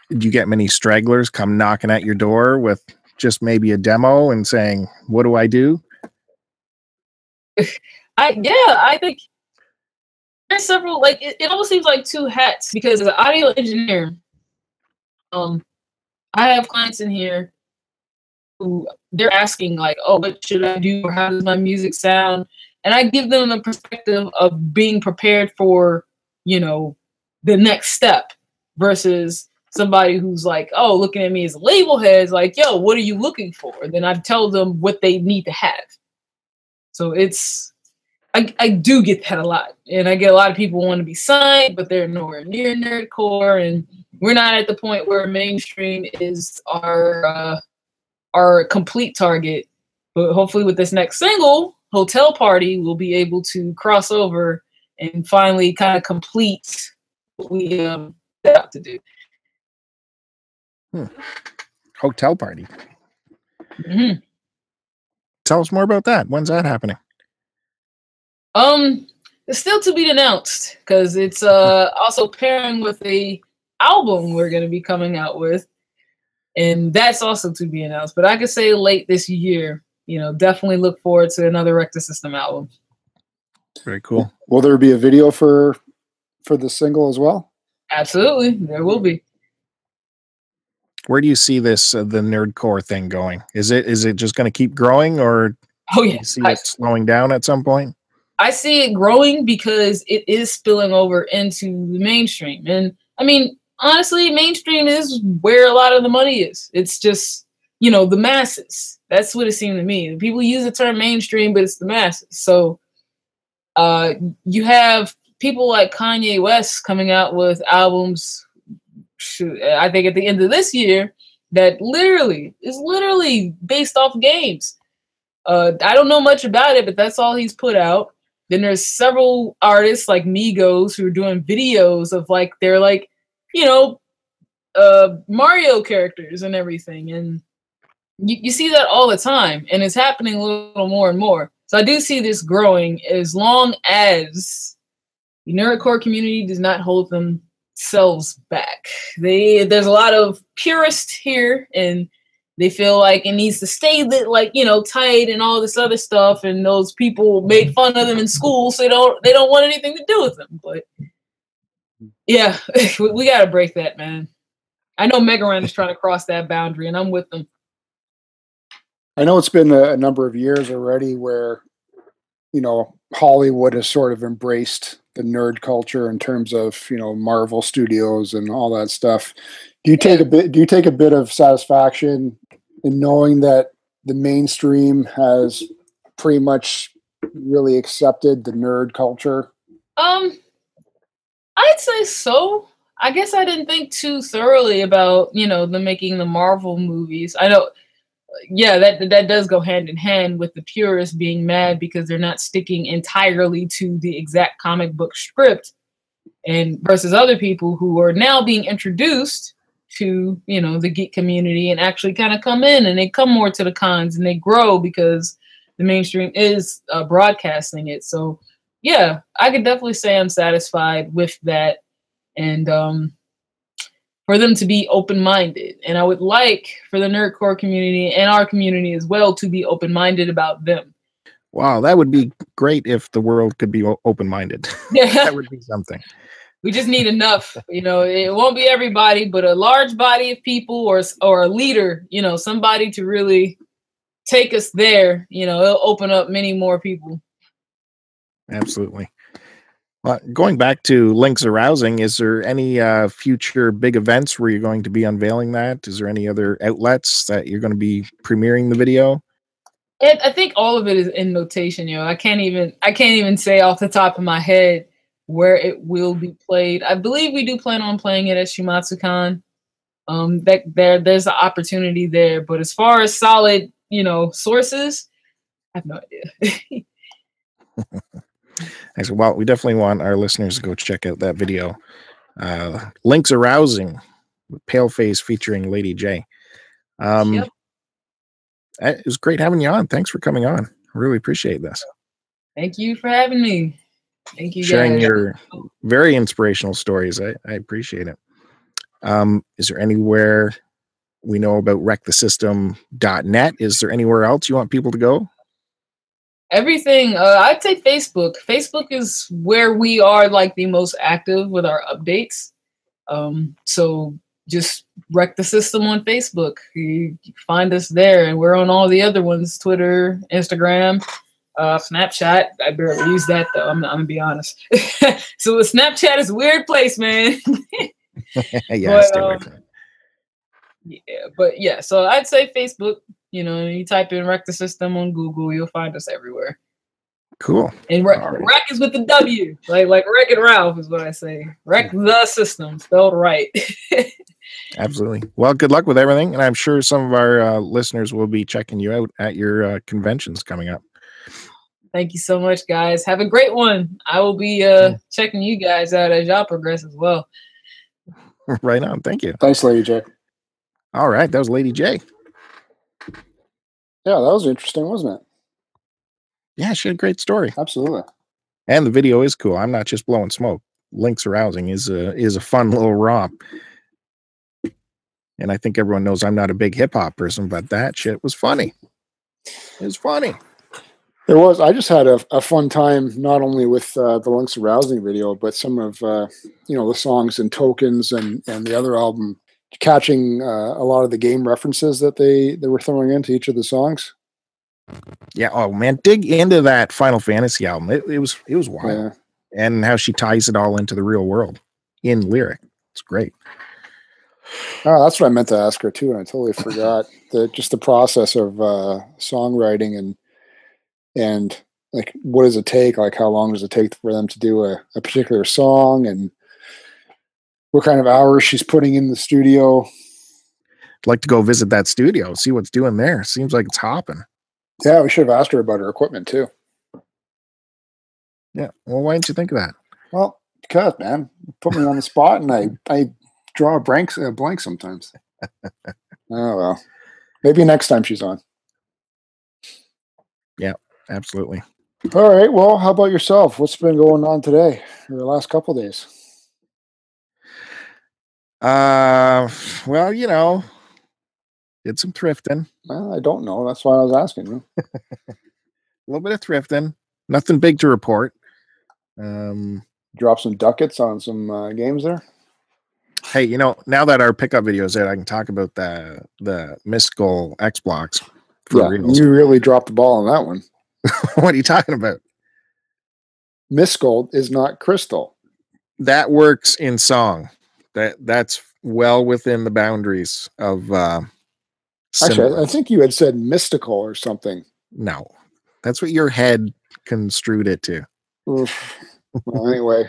did you get many stragglers come knocking at your door with just maybe a demo and saying what do i do I yeah, I think there's several like it, it almost seems like two hats because as an audio engineer, um, I have clients in here who they're asking like, oh, what should I do or how does my music sound? And I give them the perspective of being prepared for, you know, the next step versus somebody who's like, oh, looking at me as label head is like, yo, what are you looking for? Then I tell them what they need to have. So it's I, I do get that a lot. And I get a lot of people want to be signed, but they're nowhere near nerdcore. And we're not at the point where mainstream is our uh, our complete target. But hopefully with this next single, Hotel Party, we'll be able to cross over and finally kind of complete what we um, set out to do. hotel party Mhm. tell us more about that when's that happening Um, it's still to be announced because it's uh also pairing with a album we're gonna be coming out with, and that's also to be announced. But I could say late this year. You know, definitely look forward to another Wreck the System album. very cool Will there be a video for for the single as well? Absolutely, there will be. where do you see this uh, the nerdcore thing going is it is it just going to keep growing or Oh do yeah, you see I, it slowing down at some point I see it growing because it is spilling over into the mainstream. And I mean, honestly, mainstream is where a lot of the money is. It's just, you know, the masses. That's what it seemed to me. People use the term mainstream, but it's the masses. So uh you have people like Kanye West coming out with albums I think at the end of this year that literally is literally based off games. Uh, I don't know much about it, but that's all he's put out. Then there's several artists like Migos who are doing videos of like they're like, you know, uh Mario characters and everything. And you, you see that all the time, and it's happening a little more and more. So I do see this growing as long as the nerdcore community does not hold themselves back. They there's a lot of purists here, and they feel like it needs to stay that like you know tight and all this other stuff. And those people made fun of them in school, so they don't they don't want anything to do with them. But yeah, we, we got to break that, man. I know Megaran is trying to cross that boundary, and I'm with them. I know it's been a, a number of years already where, you know, Hollywood has sort of embraced the nerd culture in terms of you know Marvel Studios and all that stuff. Do you take a bit? Do you take a bit of satisfaction in knowing that the mainstream has pretty much really accepted the nerd culture? Um, I'd say so. I guess I didn't think too thoroughly about you know the making the Marvel movies. I know, yeah, that that does go hand in hand with the purists being mad because they're not sticking entirely to the exact comic book script, and versus other people who are now being introduced to you know the geek community and actually kind of come in and they come more to the cons and they grow because the mainstream is uh, broadcasting it. So yeah, I could definitely say I'm satisfied with that and um, for them to be open minded. And I would like for the nerdcore community and our community as well to be open minded about them. Wow, that would be great if the world could be open minded. Yeah. that would be something. We just need enough, you know. It won't be everybody, but a large body of people, or or a leader, you know, somebody to really take us there. You know, it'll open up many more people. Absolutely. Uh, going back to Links Arousing, is there any uh, future big events where you're going to be unveiling that? Is there any other outlets that you're going to be premiering the video? It, I think all of it is in notation. You know, I can't even I can't even say off the top of my head where it will be played. I believe we do plan on playing it at ShuumatsuCon. Um, that there there's an opportunity there, but as far as solid, you know, sources, I have no idea. Excellent. Well, we definitely want our listeners to go check out that video. Uh, Links Arousing with Paleface featuring Lady J. Um, Yep. It was great having you on. Thanks for coming on. I really appreciate this. Thank you for having me. Thank you Sharing guys. your very inspirational stories. I, I appreciate it. Um, is there anywhere we know about wreckthesystem.net? Is there anywhere else you want people to go? Everything. Uh, I'd say Facebook. Facebook is where we are like the most active with our updates. Um, so just wreck the system on Facebook. You you find us there, and we're on all the other ones: Twitter, Instagram, uh, Snapchat. I barely use that though. I'm, I'm gonna be honest. so Snapchat is a weird place, man. yeah, But, um. Yeah, but yeah. So I'd say Facebook. You know, you type in "wreck the system" on Google, you'll find us everywhere. Cool. And wreck, All right. wreck is with the W, like like Wreck-It Ralph is what I say. Wreck the system, spelled right. Absolutely. Well, good luck with everything. And I'm sure some of our uh, listeners will be checking you out at your uh, conventions coming up. Thank you so much, guys. Have a great one. I will be uh checking you guys out as y'all progress as well. right on. Thank you. Thanks, Lady J. All right. That was Lady J. Yeah, that was interesting, wasn't it? Yeah, she had a great story. Absolutely. And the video is cool. I'm not just blowing smoke. Links Arousing is a is a fun little romp. And I think everyone knows I'm not a big hip hop person, but that shit was funny. It was funny. There was. I just had a, a fun time not only with uh, the Links Arousing video, but some of uh, you know the songs and tokens and and the other album, catching uh, a lot of the game references that they they were throwing into each of the songs. Yeah. Oh man, dig into that Final Fantasy album. It, it was it was wild. Yeah. And how she ties it all into the real world in lyric. It's great. Oh, that's what I meant to ask her too, and I totally forgot that just the process of uh, songwriting and and like what does it take? Like how long does it take for them to do a, a particular song and what kind of hours she's putting in the studio? I'd like to go visit that studio, see what's doing there. Seems like it's hopping. Yeah, we should have asked her about her equipment too. Yeah. Well, why didn't you think of that? Well, because man, put me on the spot, and I I draw a blank a blank sometimes. oh well, maybe next time she's on. Yeah, absolutely. All right. Well, how about yourself? What's been going on today or the last couple days? Uh, well, you know, did some thrifting, Well, I don't know. That's why I was asking you. a little bit of thrifting. Nothing big to report. Um, Drop some ducats on some uh, games there. hey, you know, now that our pickup video is out, I can talk about the the mystical X blocks for yeah, reals. you really dropped the ball on that one. what are you talking about? Miss is not crystal. That works in song. That that's well within the boundaries of uh Actually, I- I think you had said mystical or something. no. That's what your head construed it to. Well, anyway,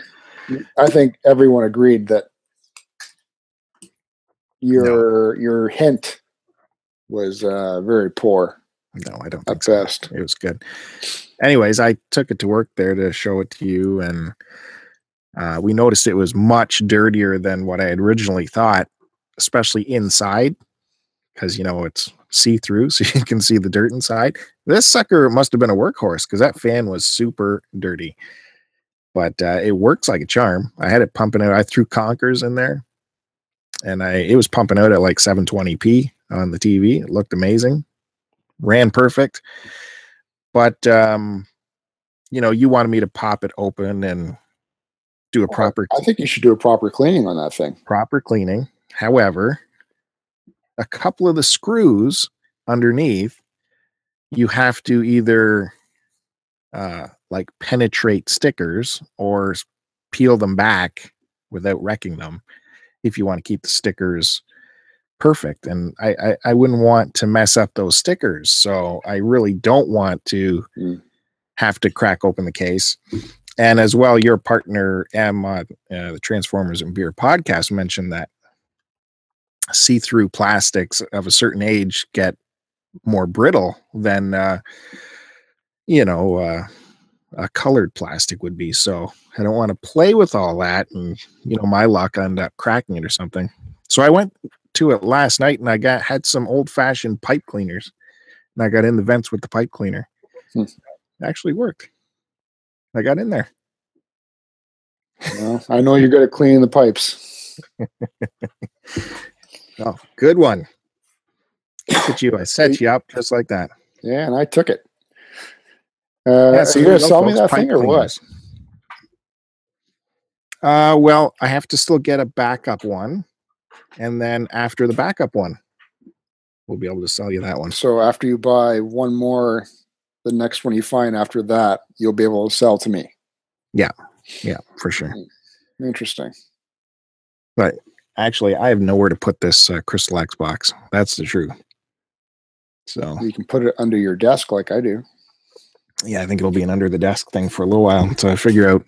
I think everyone agreed that your your hint was uh, very poor No, I don't at think so. best. It was good. Anyways, I took it to work there to show it to you, and uh, we noticed it was much dirtier than what I had originally thought, especially inside, because you know it's see through, so you can see the dirt inside. This sucker must have been a workhorse because that fan was super dirty, but uh, it works like a charm. I had it pumping out. I threw Conker's in there, and I it was pumping out at like 720p on the TV. It looked amazing, ran perfect but um you know you wanted me to pop it open and do a proper I think you should do a proper cleaning on that thing. proper cleaning however a couple of the screws underneath you have to either uh like penetrate stickers or peel them back without wrecking them if you want to keep the stickers perfect and I, I i wouldn't want to mess up those stickers so i really don't want to Mm. have to crack open the case and as well your partner em on uh, the transformers and beer podcast mentioned that see-through plastics of a certain age get more brittle than uh you know uh a colored plastic would be. So i don't want to play with all that and you know my luck end up cracking it or something. So i went to it last night and i got had some old fashioned pipe cleaners and i got in the vents with the pipe cleaner. Hmm. It actually worked i got in there know, I know you're good at cleaning the pipes. oh good one look at you i set you up just like that Yeah, and I took it. Uh, Yeah, are so you there gonna sell me that thing or what? Uh, well, I have to still get a backup one, and then after the backup one, we'll be able to sell you that one. So after you buy one more, the next one you find after that, you'll be able to sell to me. Yeah, Yeah, for sure. Interesting. But actually, I have nowhere to put this uh, Crystal X box. That's the truth. So You can put it under your desk like I do. yeah, I think it'll be an under the desk thing for a little while until I figure out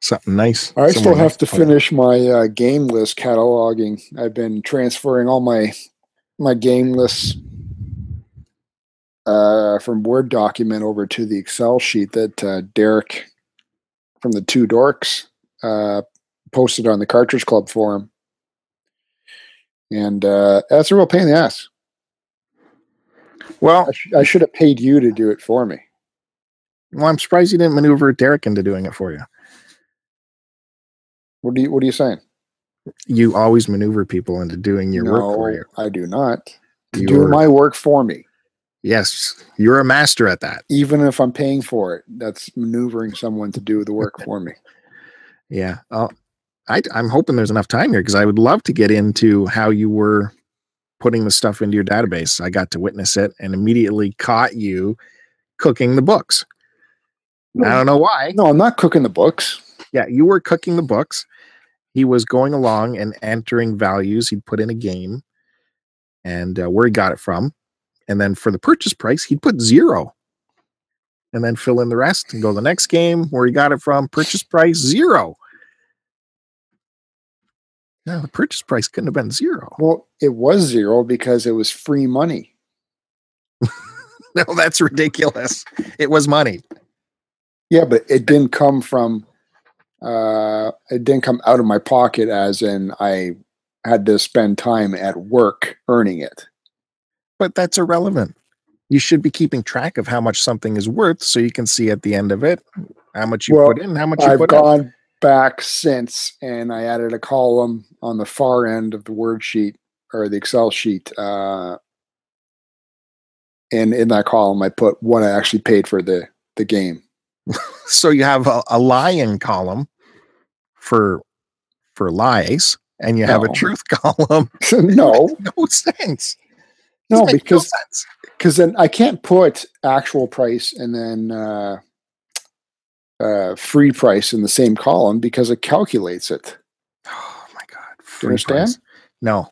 something nice. I still nice have to finish my uh, game list cataloging. I've been transferring all my my game lists uh, from Word document over to the Excel sheet that uh, Derek from the Two Dorks uh, posted on the Cartridge Club forum, and uh, that's a real pain in the ass. Well, I, sh- I should have paid you to do it for me. well, I'm surprised you didn't maneuver Derek into doing it for you. What do you What are you saying? You always maneuver people into doing your work for you. I do not. Do my work for me. Yes, you're a master at that. even if I'm paying for it, that's maneuvering someone to do the work for me. Yeah. Uh, I, I'm hoping there's enough time here because I would love to get into how you were putting the stuff into your database. I got to witness it and immediately caught you cooking the books. I don't know why. No, I'm not cooking the books. Yeah, you were cooking the books. He was going along and entering values he'd put in a game and uh, where he got it from. And then for the purchase price, he'd put zero and then fill in the rest and go the next game where he got it from. Purchase price zero. No, the purchase price couldn't have been zero. Well, it was zero because it was free money. No, that's ridiculous. It was money. Yeah, but it didn't come from. Uh, it didn't come out of my pocket, as in I had to spend time at work earning it. But that's irrelevant. You should be keeping track of how much something is worth so you can see at the end of it how much you Well, put in, how much you I've out. gone back since, and I added a column on the far end of the word sheet or the Excel sheet. Uh, and in that column, I put what I actually paid for the the game. So you have a, a lying column for for lies, and you have a truth column. no, no sense. No, because because then I can't put actual price and then uh, uh, free price in the same column because it calculates it. Oh my god! you free understand? price. No,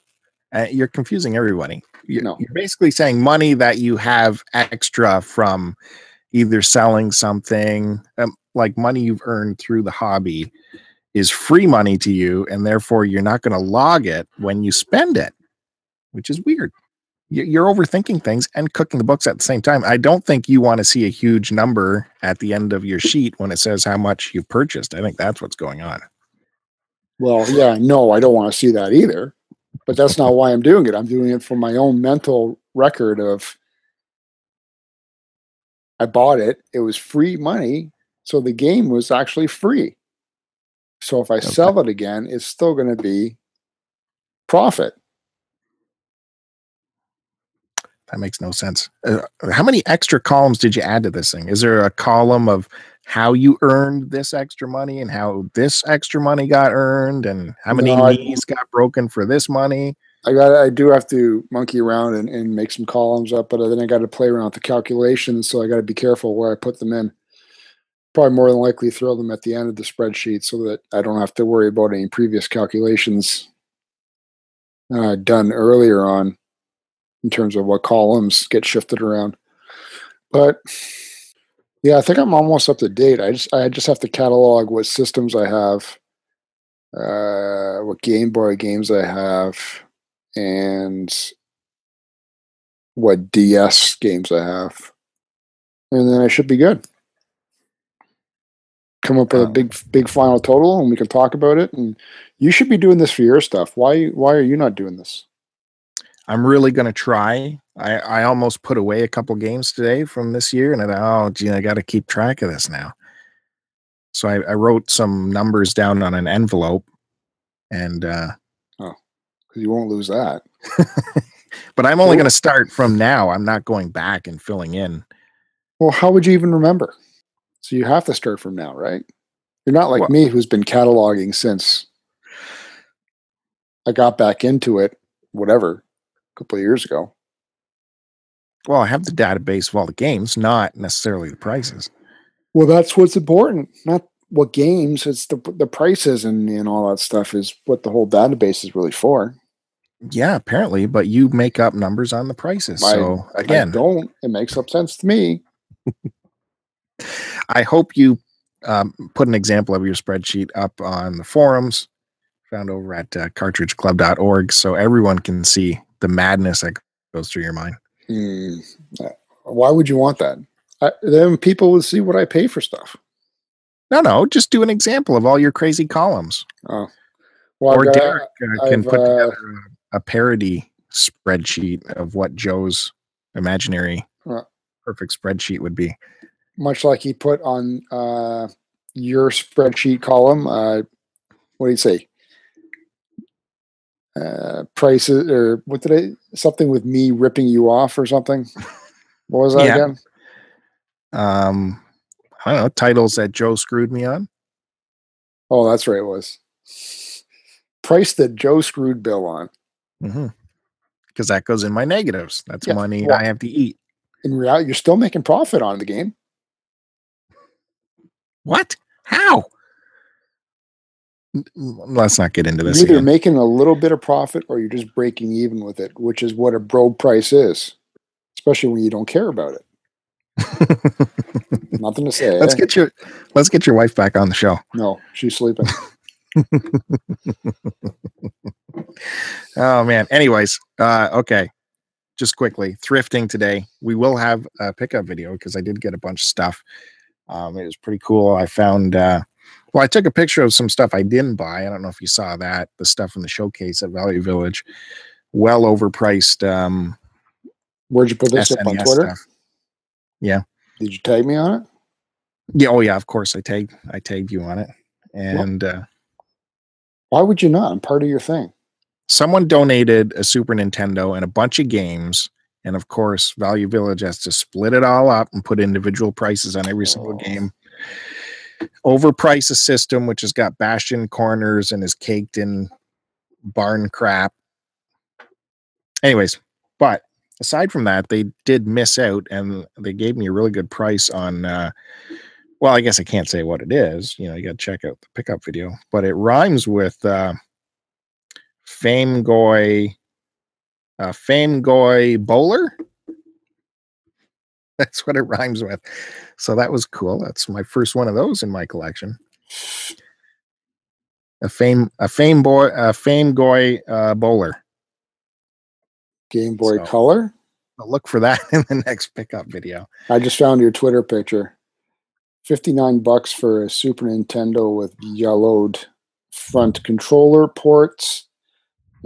uh, you're confusing everybody. You're, No. you're basically saying money that you have extra from either selling something, um, like money you've earned through the hobby, is free money to you, and therefore you're not going to log it when you spend it, which is weird. You- You're overthinking things and cooking the books at the same time. I don't think you want to see a huge number at the end of your sheet when it says how much you've purchased. I think that's what's going on. Well, yeah, no, I don't want to see that either. But that's not why I'm doing it. I'm doing it for my own mental record of I bought it, it was free money, so the game was actually free. So if I sell it again, it's still going to be profit. That makes no sense. Uh, how many extra columns did you add to this thing? Is there a column of how you earned this extra money and how this extra money got earned and how many No, I- knees got broken for this money? I got I do have to monkey around and, and make some columns up, but then I got to play around with the calculations, so I got to be careful where I put them in. Probably more than likely throw them at the end of the spreadsheet so that I don't have to worry about any previous calculations uh, done earlier on in terms of what columns get shifted around. But yeah, I think I'm almost up to date. I just I just have to catalog what systems I have, uh, what Game Boy games I have, and what DS games I have, and then I should be good. Come up with a big, big final total, and we can talk about it. And you should be doing this for your stuff. Why? Why are you not doing this? I'm really going to try. I, I almost put away a couple games today from this year and I thought, oh, gee, I got to keep track of this now. So I, I wrote some numbers down on an envelope and, uh, Because you won't lose that. but I'm only Well- going to start from now. I'm not going back and filling in. Well, how would you even remember? So you have to start from now, right? You're not like Well- me, who's been cataloging since I got back into it, whatever, a couple of years ago. Well, I have the database of all the games, not necessarily the prices. Well, that's what's important. Not what games. It's the the prices and and all that stuff is what the whole database is really for. Yeah, apparently, but you make up numbers on the prices. I- so I again, don't. It makes up sense to me. I hope you um, put an example of your spreadsheet up on the forums found over at uh, cartridgeclub.org so everyone can see the madness that goes through your mind. Hmm. Uh, Why would you want that? I, then people would see what I pay for stuff. No, no, just do an example of all your crazy columns. Oh, well, or got- Derek uh, can I've, put uh, together a, a parody spreadsheet of what Joe's imaginary Uh. perfect spreadsheet would be. much like he put on uh, your spreadsheet column. Uh, what do you say? Uh, prices or what did I? Something with me ripping you off or something. What was that Yeah. again? Um, I don't know, titles that Joe screwed me on. Oh, that's right. It was price that Joe screwed Bill on. Mm-hmm. Because that goes in my negatives. That's Yeah, money well- I have to eat. In reality, you're still making profit on the game. What? How? Let's not get into this. You're either again. making a little bit of profit or you're just breaking even with it, which is what a bro price is, especially when you don't care about it. Nothing to say. let's eh? get your let's get your wife back on the show. no, she's sleeping. Oh man. Anyways, uh, okay. Just quickly, thrifting today. We will have a pickup video because I did get a bunch of stuff. Um, it was pretty cool. I found uh well, I took a picture of some stuff I didn't buy. I don't know if you saw that. The stuff in the showcase at Value Village. Well overpriced um Where'd you put this up on Twitter? stuff. Yeah. Did you tag me on it? Yeah. Oh yeah. Of course, I tagged I tagged you on it, and uh, Why would you not? I'm part of your thing. someone donated a Super Nintendo and a bunch of games. And of course, Value Village has to split it all up and put individual prices on every single Oh. game. Overprice a system which has got bastion corners and is caked in barn crap. Anyways, but aside from that, they did miss out and they gave me a really good price on uh well, I guess I can't say what it is. You know, you got to check out the pickup video, but it rhymes with uh Fame Goy, uh, Fame Goy Bowler. That's what it rhymes with. So that was cool. That's my first one of those in my collection. A fame, a fame boy, a fame goy uh, bowler. Game Boy So- Color. I'll look for that in the next pickup video. I just found your Twitter picture. 59 bucks for a Super Nintendo with yellowed front controller ports,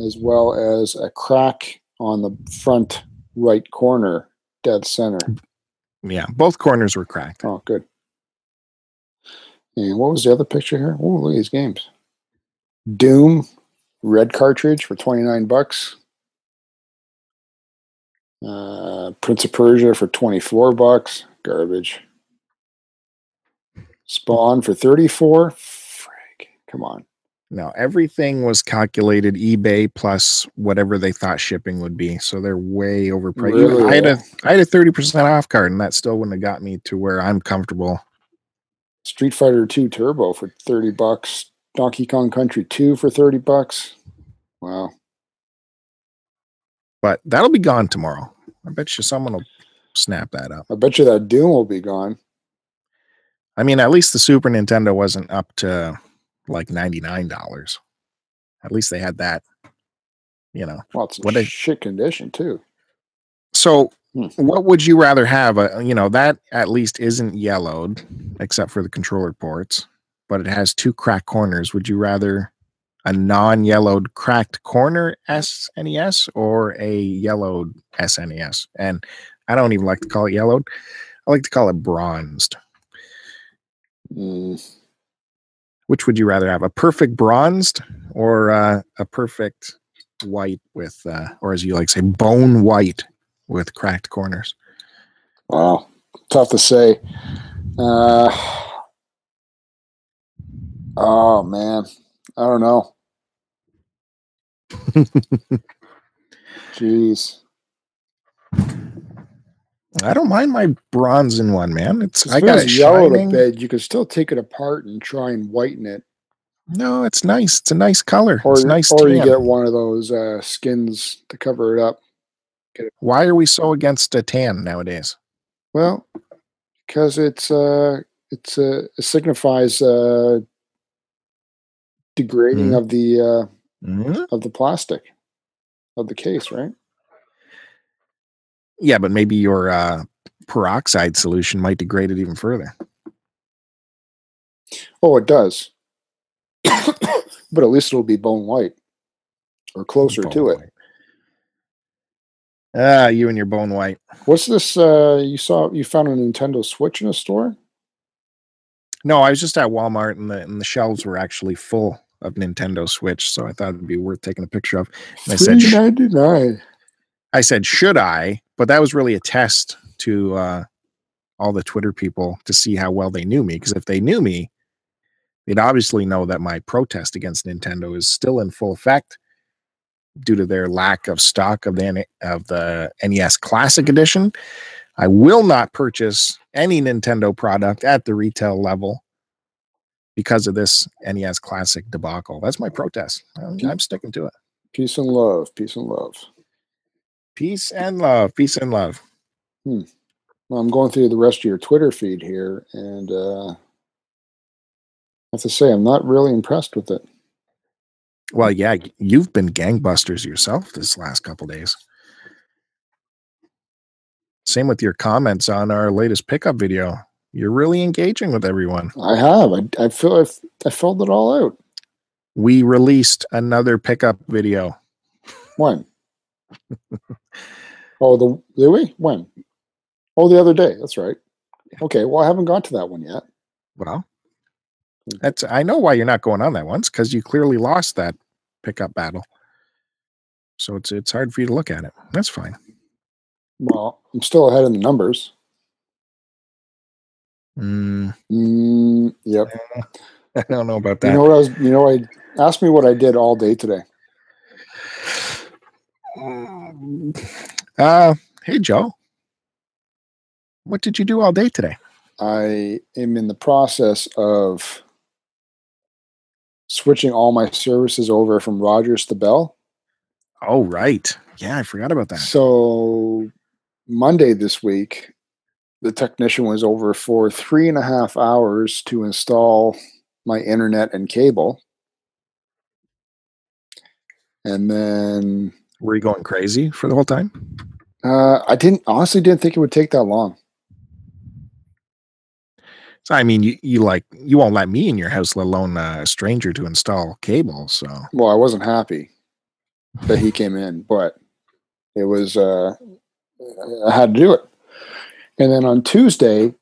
as well as a crack on the front right corner, dead center. Yeah, both corners were cracked. Oh, good. And what was the other picture here? Oh, look at these games. Doom, red cartridge for 29 bucks. Uh, Prince of Persia for 24 bucks. Garbage. Spawn for 34. Frank, Come on. No, everything was calculated eBay plus whatever they thought shipping would be. So they're way overpriced. Really? I had a I had a thirty percent off card, and that still wouldn't have got me to where I'm comfortable. Street Fighter 2 Turbo for 30 bucks. Donkey Kong Country 2 for 30 bucks. Wow. But that'll be gone tomorrow. I bet you someone will snap that up. I bet you that Doom will be gone. I mean, at least the Super Nintendo wasn't up to like ninety nine dollars. At least they had that. You know. Well, it's What a- shit condition, too. So, Hmm. what would you rather have? A, you know, that at least isn't yellowed, except for the controller ports, but it has two cracked corners. Would you rather a non-yellowed cracked corner SNES or a yellowed SNES? And I don't even like to call it yellowed. I like to call it bronzed. Mm, Which would you rather have? A perfect bronzed or uh, a perfect white with, uh, or as you like to say, bone white with cracked corners? wow. Tough to say. Uh, oh, man. I don't know. Jeez. I don't mind my bronze in one, man. It's I got it yellow to bed, you can still take it apart and try and whiten it. No, it's nice. It's a nice color. Or, it's nice or you get one of those uh, skins to cover it up. Why are we so against a tan nowadays? Well, because it's uh it's uh, it signifies uh degrading Mhm. of the uh Mhm. of the plastic of the case, right? Yeah, but maybe your uh, peroxide solution might degrade it even further. Oh, it does. but at least it'll be bone white or closer to Bone it. Ah, you and your bone white. What's this uh you saw you found a Nintendo Switch in a store? No, I was just at Walmart and the and the shelves were actually full of Nintendo Switch, so I thought it'd be worth taking a picture of. And I said, Three "Sh- I said, should I? But that was really a test to uh, all the Twitter people to see how well they knew me. Because if they knew me, they'd obviously know that my protest against Nintendo is still in full effect due to their lack of stock of the N- of the NES Classic Edition. I will not purchase any Nintendo product at the retail level because of this NES Classic debacle. That's my protest. I'm, I'm sticking to it. Peace and love. Peace and love. Peace and love. Peace and love. Well, I'm going through the rest of your Twitter feed here, and uh, I have to say I'm not really impressed with it. Well, yeah, you've been gangbusters yourself this last couple days. Same with your comments on our latest pickup video. You're really engaging with everyone. I have. I, I feel I've, I filled it all out. We released another pickup video. When? Oh, the did we? When? Oh, the other day. That's right. Okay. Well, I haven't got to that one yet. Well, that's I know why you're not going on that once because you clearly lost that pickup battle. So it's it's hard for you to look at it. That's fine. Well, I'm still ahead in the numbers. Mm, Mm, yep. I don't know about that. You know what I was? You know, I asked me what I did all day today. Uh, hey Joe, what did you do all day today? I am in the process of switching all my services over from Rogers to Bell. Oh right, yeah, I forgot about that. So Monday this week, the technician was over for three and a half hours to install my internet and cable. And then Were you going crazy for the whole time? uh, I didn't honestly didn't think it would take that long. So I mean, you, you like you won't let me in your house, let alone a stranger to install cable. So Well, I wasn't happy that he came in, but it was uh, I had to do it. And then on Tuesday,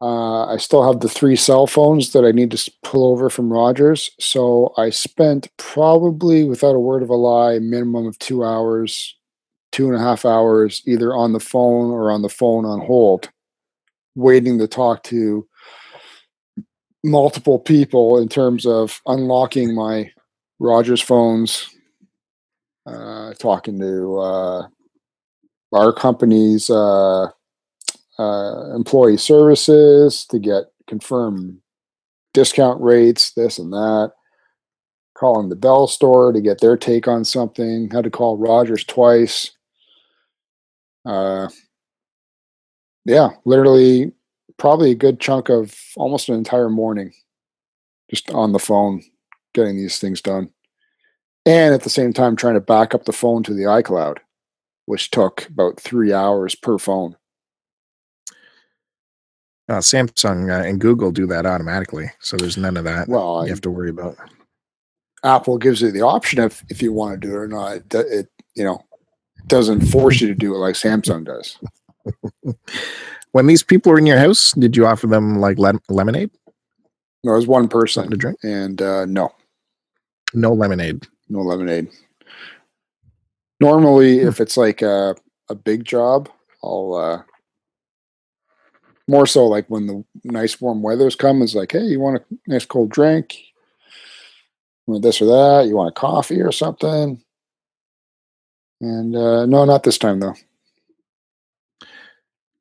uh, I still have the three cell phones that I need to pull over from Rogers. So I spent probably, without a word of a lie, minimum of two hours, two and a half hours, either on the phone or on the phone on hold, waiting to talk to multiple people in terms of unlocking my Rogers phones, uh, talking to uh, our company's uh, employee services to get confirmed discount rates, this and that. Calling the Bell store to get their take on something. Had to call Rogers twice. Uh, yeah, literally, probably a good chunk of almost an entire morning just on the phone getting these things done and at the same time trying to back up the phone to the iCloud, which took about three hours per phone. Uh, Samsung uh, and Google do that automatically, so there's none of that Well, you have to worry about. Apple gives you the option if if you want to do it or not. It, it you know doesn't force you to do it like Samsung does. When these people were in your house, did you offer them like lem- lemonade, No, was one something person, to drink? and uh, no, No lemonade. no lemonade. Normally, if it's like a a big job, I'll uh, more so like when the nice warm weather's come. Is like, hey, you want a nice cold drink? You want this or that? You want a coffee or something? And uh, no, not this time though.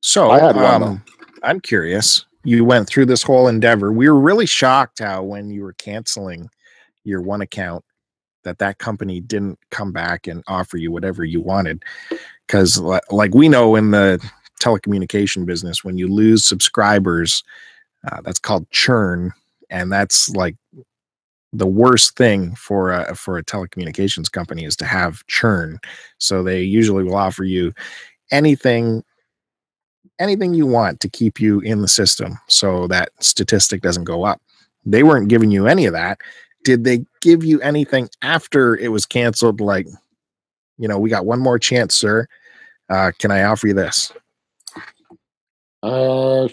So I had one, um, I'm curious. You went through this whole endeavor. We were really shocked how when you were canceling your one account that that company didn't come back and offer you whatever you wanted because like we know in the telecommunication business when you lose subscribers uh, that's called churn and that's like the worst thing for a for a telecommunications company is to have churn so they usually will offer you anything anything you want to keep you in the system so that statistic doesn't go up. They weren't giving you any of that. Did they give you anything after it was canceled? Like, you know, we got one more chance, sir. Uh, can I offer you this? Uh,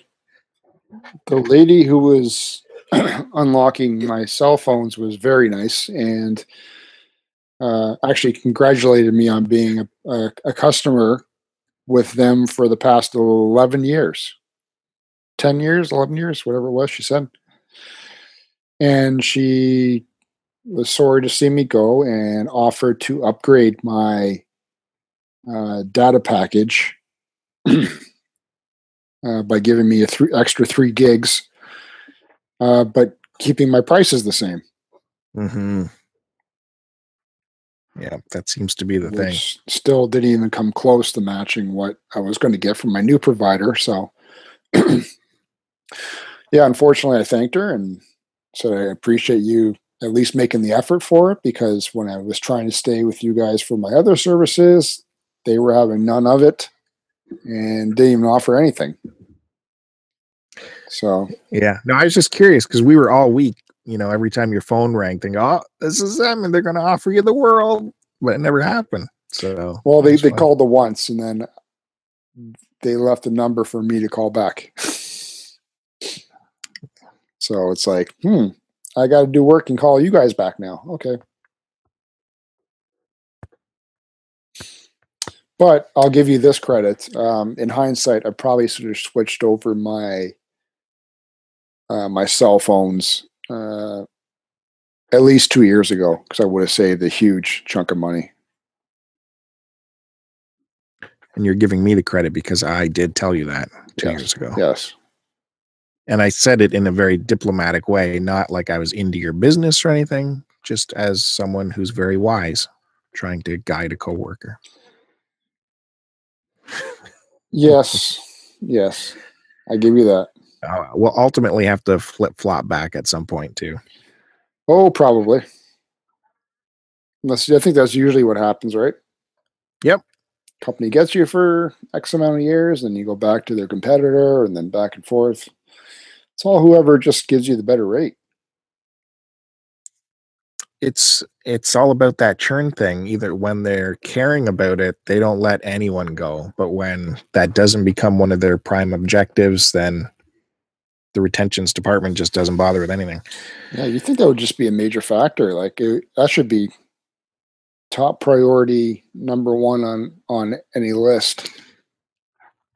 the lady who was unlocking my cell phones was very nice and uh, actually congratulated me on being a, a, a customer with them for the past 11 years. 10 years 11 years whatever it was she said. And she was sorry to see me go and offered to upgrade my uh, data package uh, by giving me a three, extra three gigs, uh, but keeping my prices the same. Mm-hmm. Yeah, that seems to be the thing. still didn't even come close to matching what I was going to get from my new provider. So, yeah, unfortunately, I thanked her and said I appreciate you at least making the effort for it because when I was trying to stay with you guys for my other services, they were having none of it and didn't even offer anything. So, Yeah. No, I was just curious because we were all week, you know, every time your phone rang, thinking, oh, this is them and they're going to offer you the world. But it never happened. So Well, they, they fine. called the once and then they left a number for me to call back. so it's like, hmm, I got to do work and call you guys back now. Okay. But I'll give you this credit. Um, in hindsight, I probably should have switched over my uh, my cell phones uh, at least two years ago because I would have saved a huge chunk of money. and you're giving me the credit because I did tell you that two Yes. years ago. Yes. And I said it in a very diplomatic way, not like I was into your business or anything, just as someone who's very wise trying to guide a coworker. Yes. yes. I give you that. Uh, we'll ultimately have to flip flop back at some point too. Oh, probably. Unless I think that's usually what happens, right? Yep. Company gets you for X amount of years, then you go back to their competitor, and then back and forth. It's all whoever just gives you the better rate. It's it's all about that churn thing. Either when they're caring about it, they don't let anyone go. But when that doesn't become one of their prime objectives, then the retentions department just doesn't bother with anything. Yeah, you think that would just be a major factor? Like it, that should be top priority number one on on any list.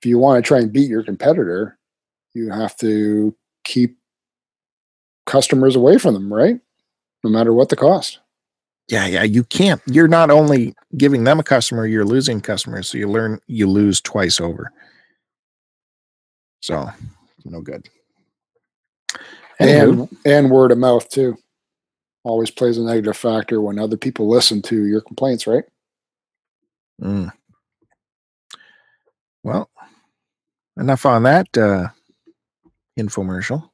If you want to try and beat your competitor, you have to keep customers away from them, right? No matter what the cost. Yeah, yeah, you can't. You're not only giving them a customer, you're losing customers. So you learn you lose twice over. So no good. And and word of mouth too always plays a negative factor when other people listen to your complaints right mm. well, enough on that uh infomercial.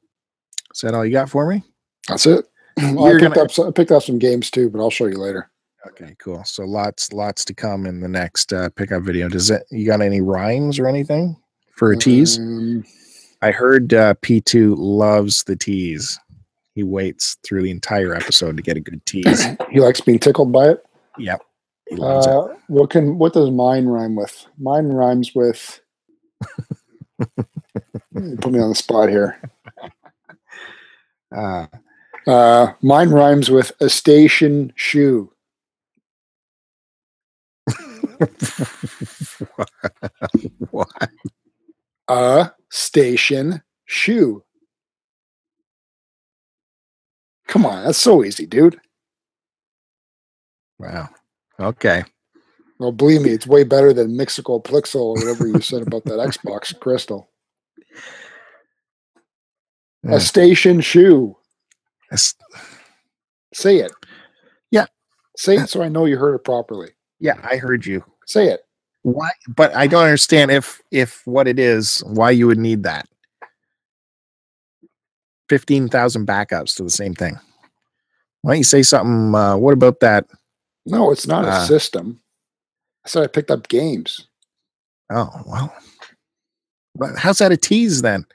Is that all you got for me? that's it Well, I picked gonna- up some, I picked up some games too but i'll show you later Okay, cool. So lots, lots to come in the next uh, pickup video. Does it? You got any rhymes or anything for a tease? Um, I heard uh, P2 loves the tease. He waits through the entire episode to get a good tease. he likes being tickled by it yep. He loves uh, what can what does mine rhyme with mine rhymes with put me on the spot here. Uh, uh, mine rhymes with a station shoe what? a station shoe come on that's so easy dude Wow. Okay. Well, believe me, it's way better than Mixical Plixel or whatever you said about that Xbox Crystal. Yeah. A station shoe. That's- Say it. Yeah. Say it uh so I know you heard it properly. Yeah, I heard you. Say it. Why? But I don't understand if if what it is, why you would need that. Fifteen thousand backups to the same thing. Why don't you say something? Uh, what about that? No, it's not a Uh. system. I said I picked up games. Oh well, but how's that a tease then?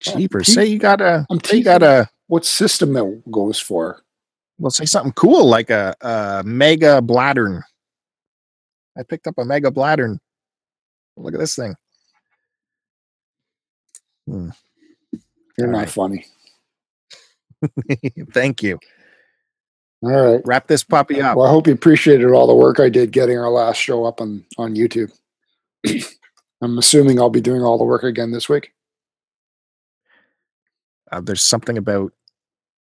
Cheaper. te- say you got a. I'm say you got a. What system that goes for? Well, say something cool like a, a mega bladdern. I picked up a mega bladdern. Look at this thing. Hmm. You're All not right. funny. Thank you. All right. Wrap this puppy up. Well, I hope you appreciated all the work I did getting our last show up on on YouTube. I'm assuming I'll be doing all the work again this week. uh, there's something about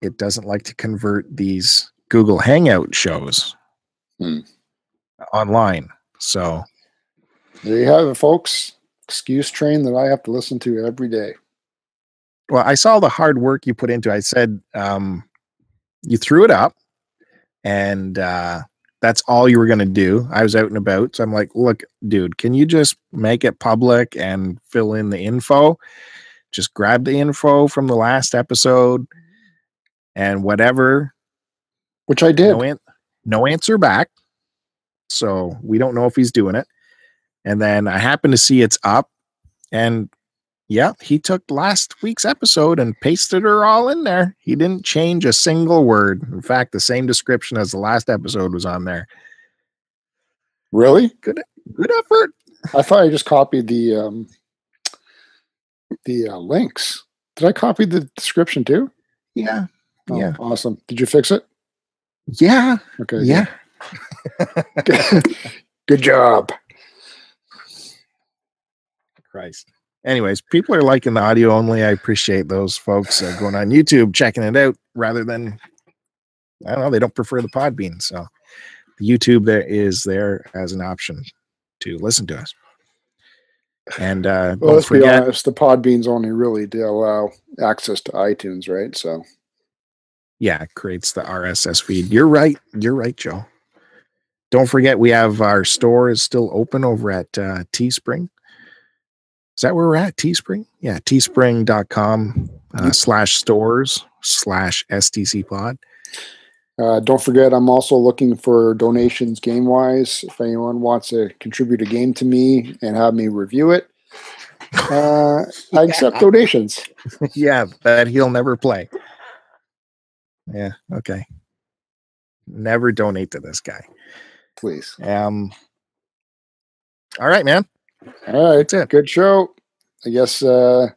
it doesn't like to convert these Google Hangout shows Hmm. Online. So There you have it, folks. Excuse train that I have to listen to every day. well, I saw the hard work you put into. it. I said um, you threw it up, and uh, that's all you were going to do. I was out and about, so I'm like, look, dude, can you just make it public and fill in the info? Just grab the info from the last episode and whatever Which I did. No, an- no answer back. So we don't know if he's doing it. And then I happen to see it's up. And yeah, he took last week's episode and pasted her all in there. He didn't change a single word. In fact, the same description as the last episode was on there. Really? Good good effort. I thought I just copied the um, the uh, links. Did I copy the description too? Yeah. Oh, Yeah. Awesome. Did you fix it? Yeah. Okay. Yeah. Good, job. Christ. Anyways, people are liking the audio only. I appreciate those folks uh, going on YouTube, checking it out rather than, I don't know, they don't prefer the Podbean. So the YouTube there is there as an option to listen to us. And uh, Well, let's be honest. The Podbeans only really do allow access to iTunes, right? So yeah, it creates the RSS feed. You're right. You're right, Joe. Don't forget, we have our store is still open over at uh, Teespring. Is that where we're at? Teespring? Yeah, teespring.com uh, slash stores slash STC pod. uh, don't forget, I'm also looking for donations game wise. If anyone wants to contribute a game to me and have me review it, uh, I accept donations. yeah, but he'll never play. Yeah, okay. Never donate to this guy. Please. Um, all right, man. All right. That's it. Good show. I guess uh,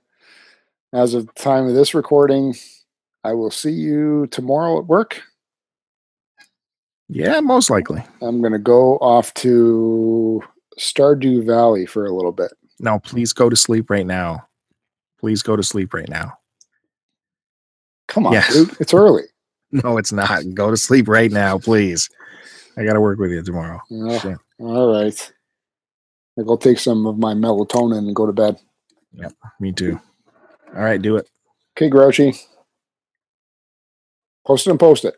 as of the time of this recording, I will see you tomorrow at work. Yeah, most likely. I'm going to go off to Stardew Valley for a little bit. No, please go to sleep right now. Please go to sleep right now. Come on, Yes. dude. It's early. No, it's not. Go to sleep right now, please. I got to work with you tomorrow. Yeah. Shit. All right. I'll go take some of my melatonin and go to bed. Yeah, me too. All right, do it. Okay, Grouchy. Post it and post it.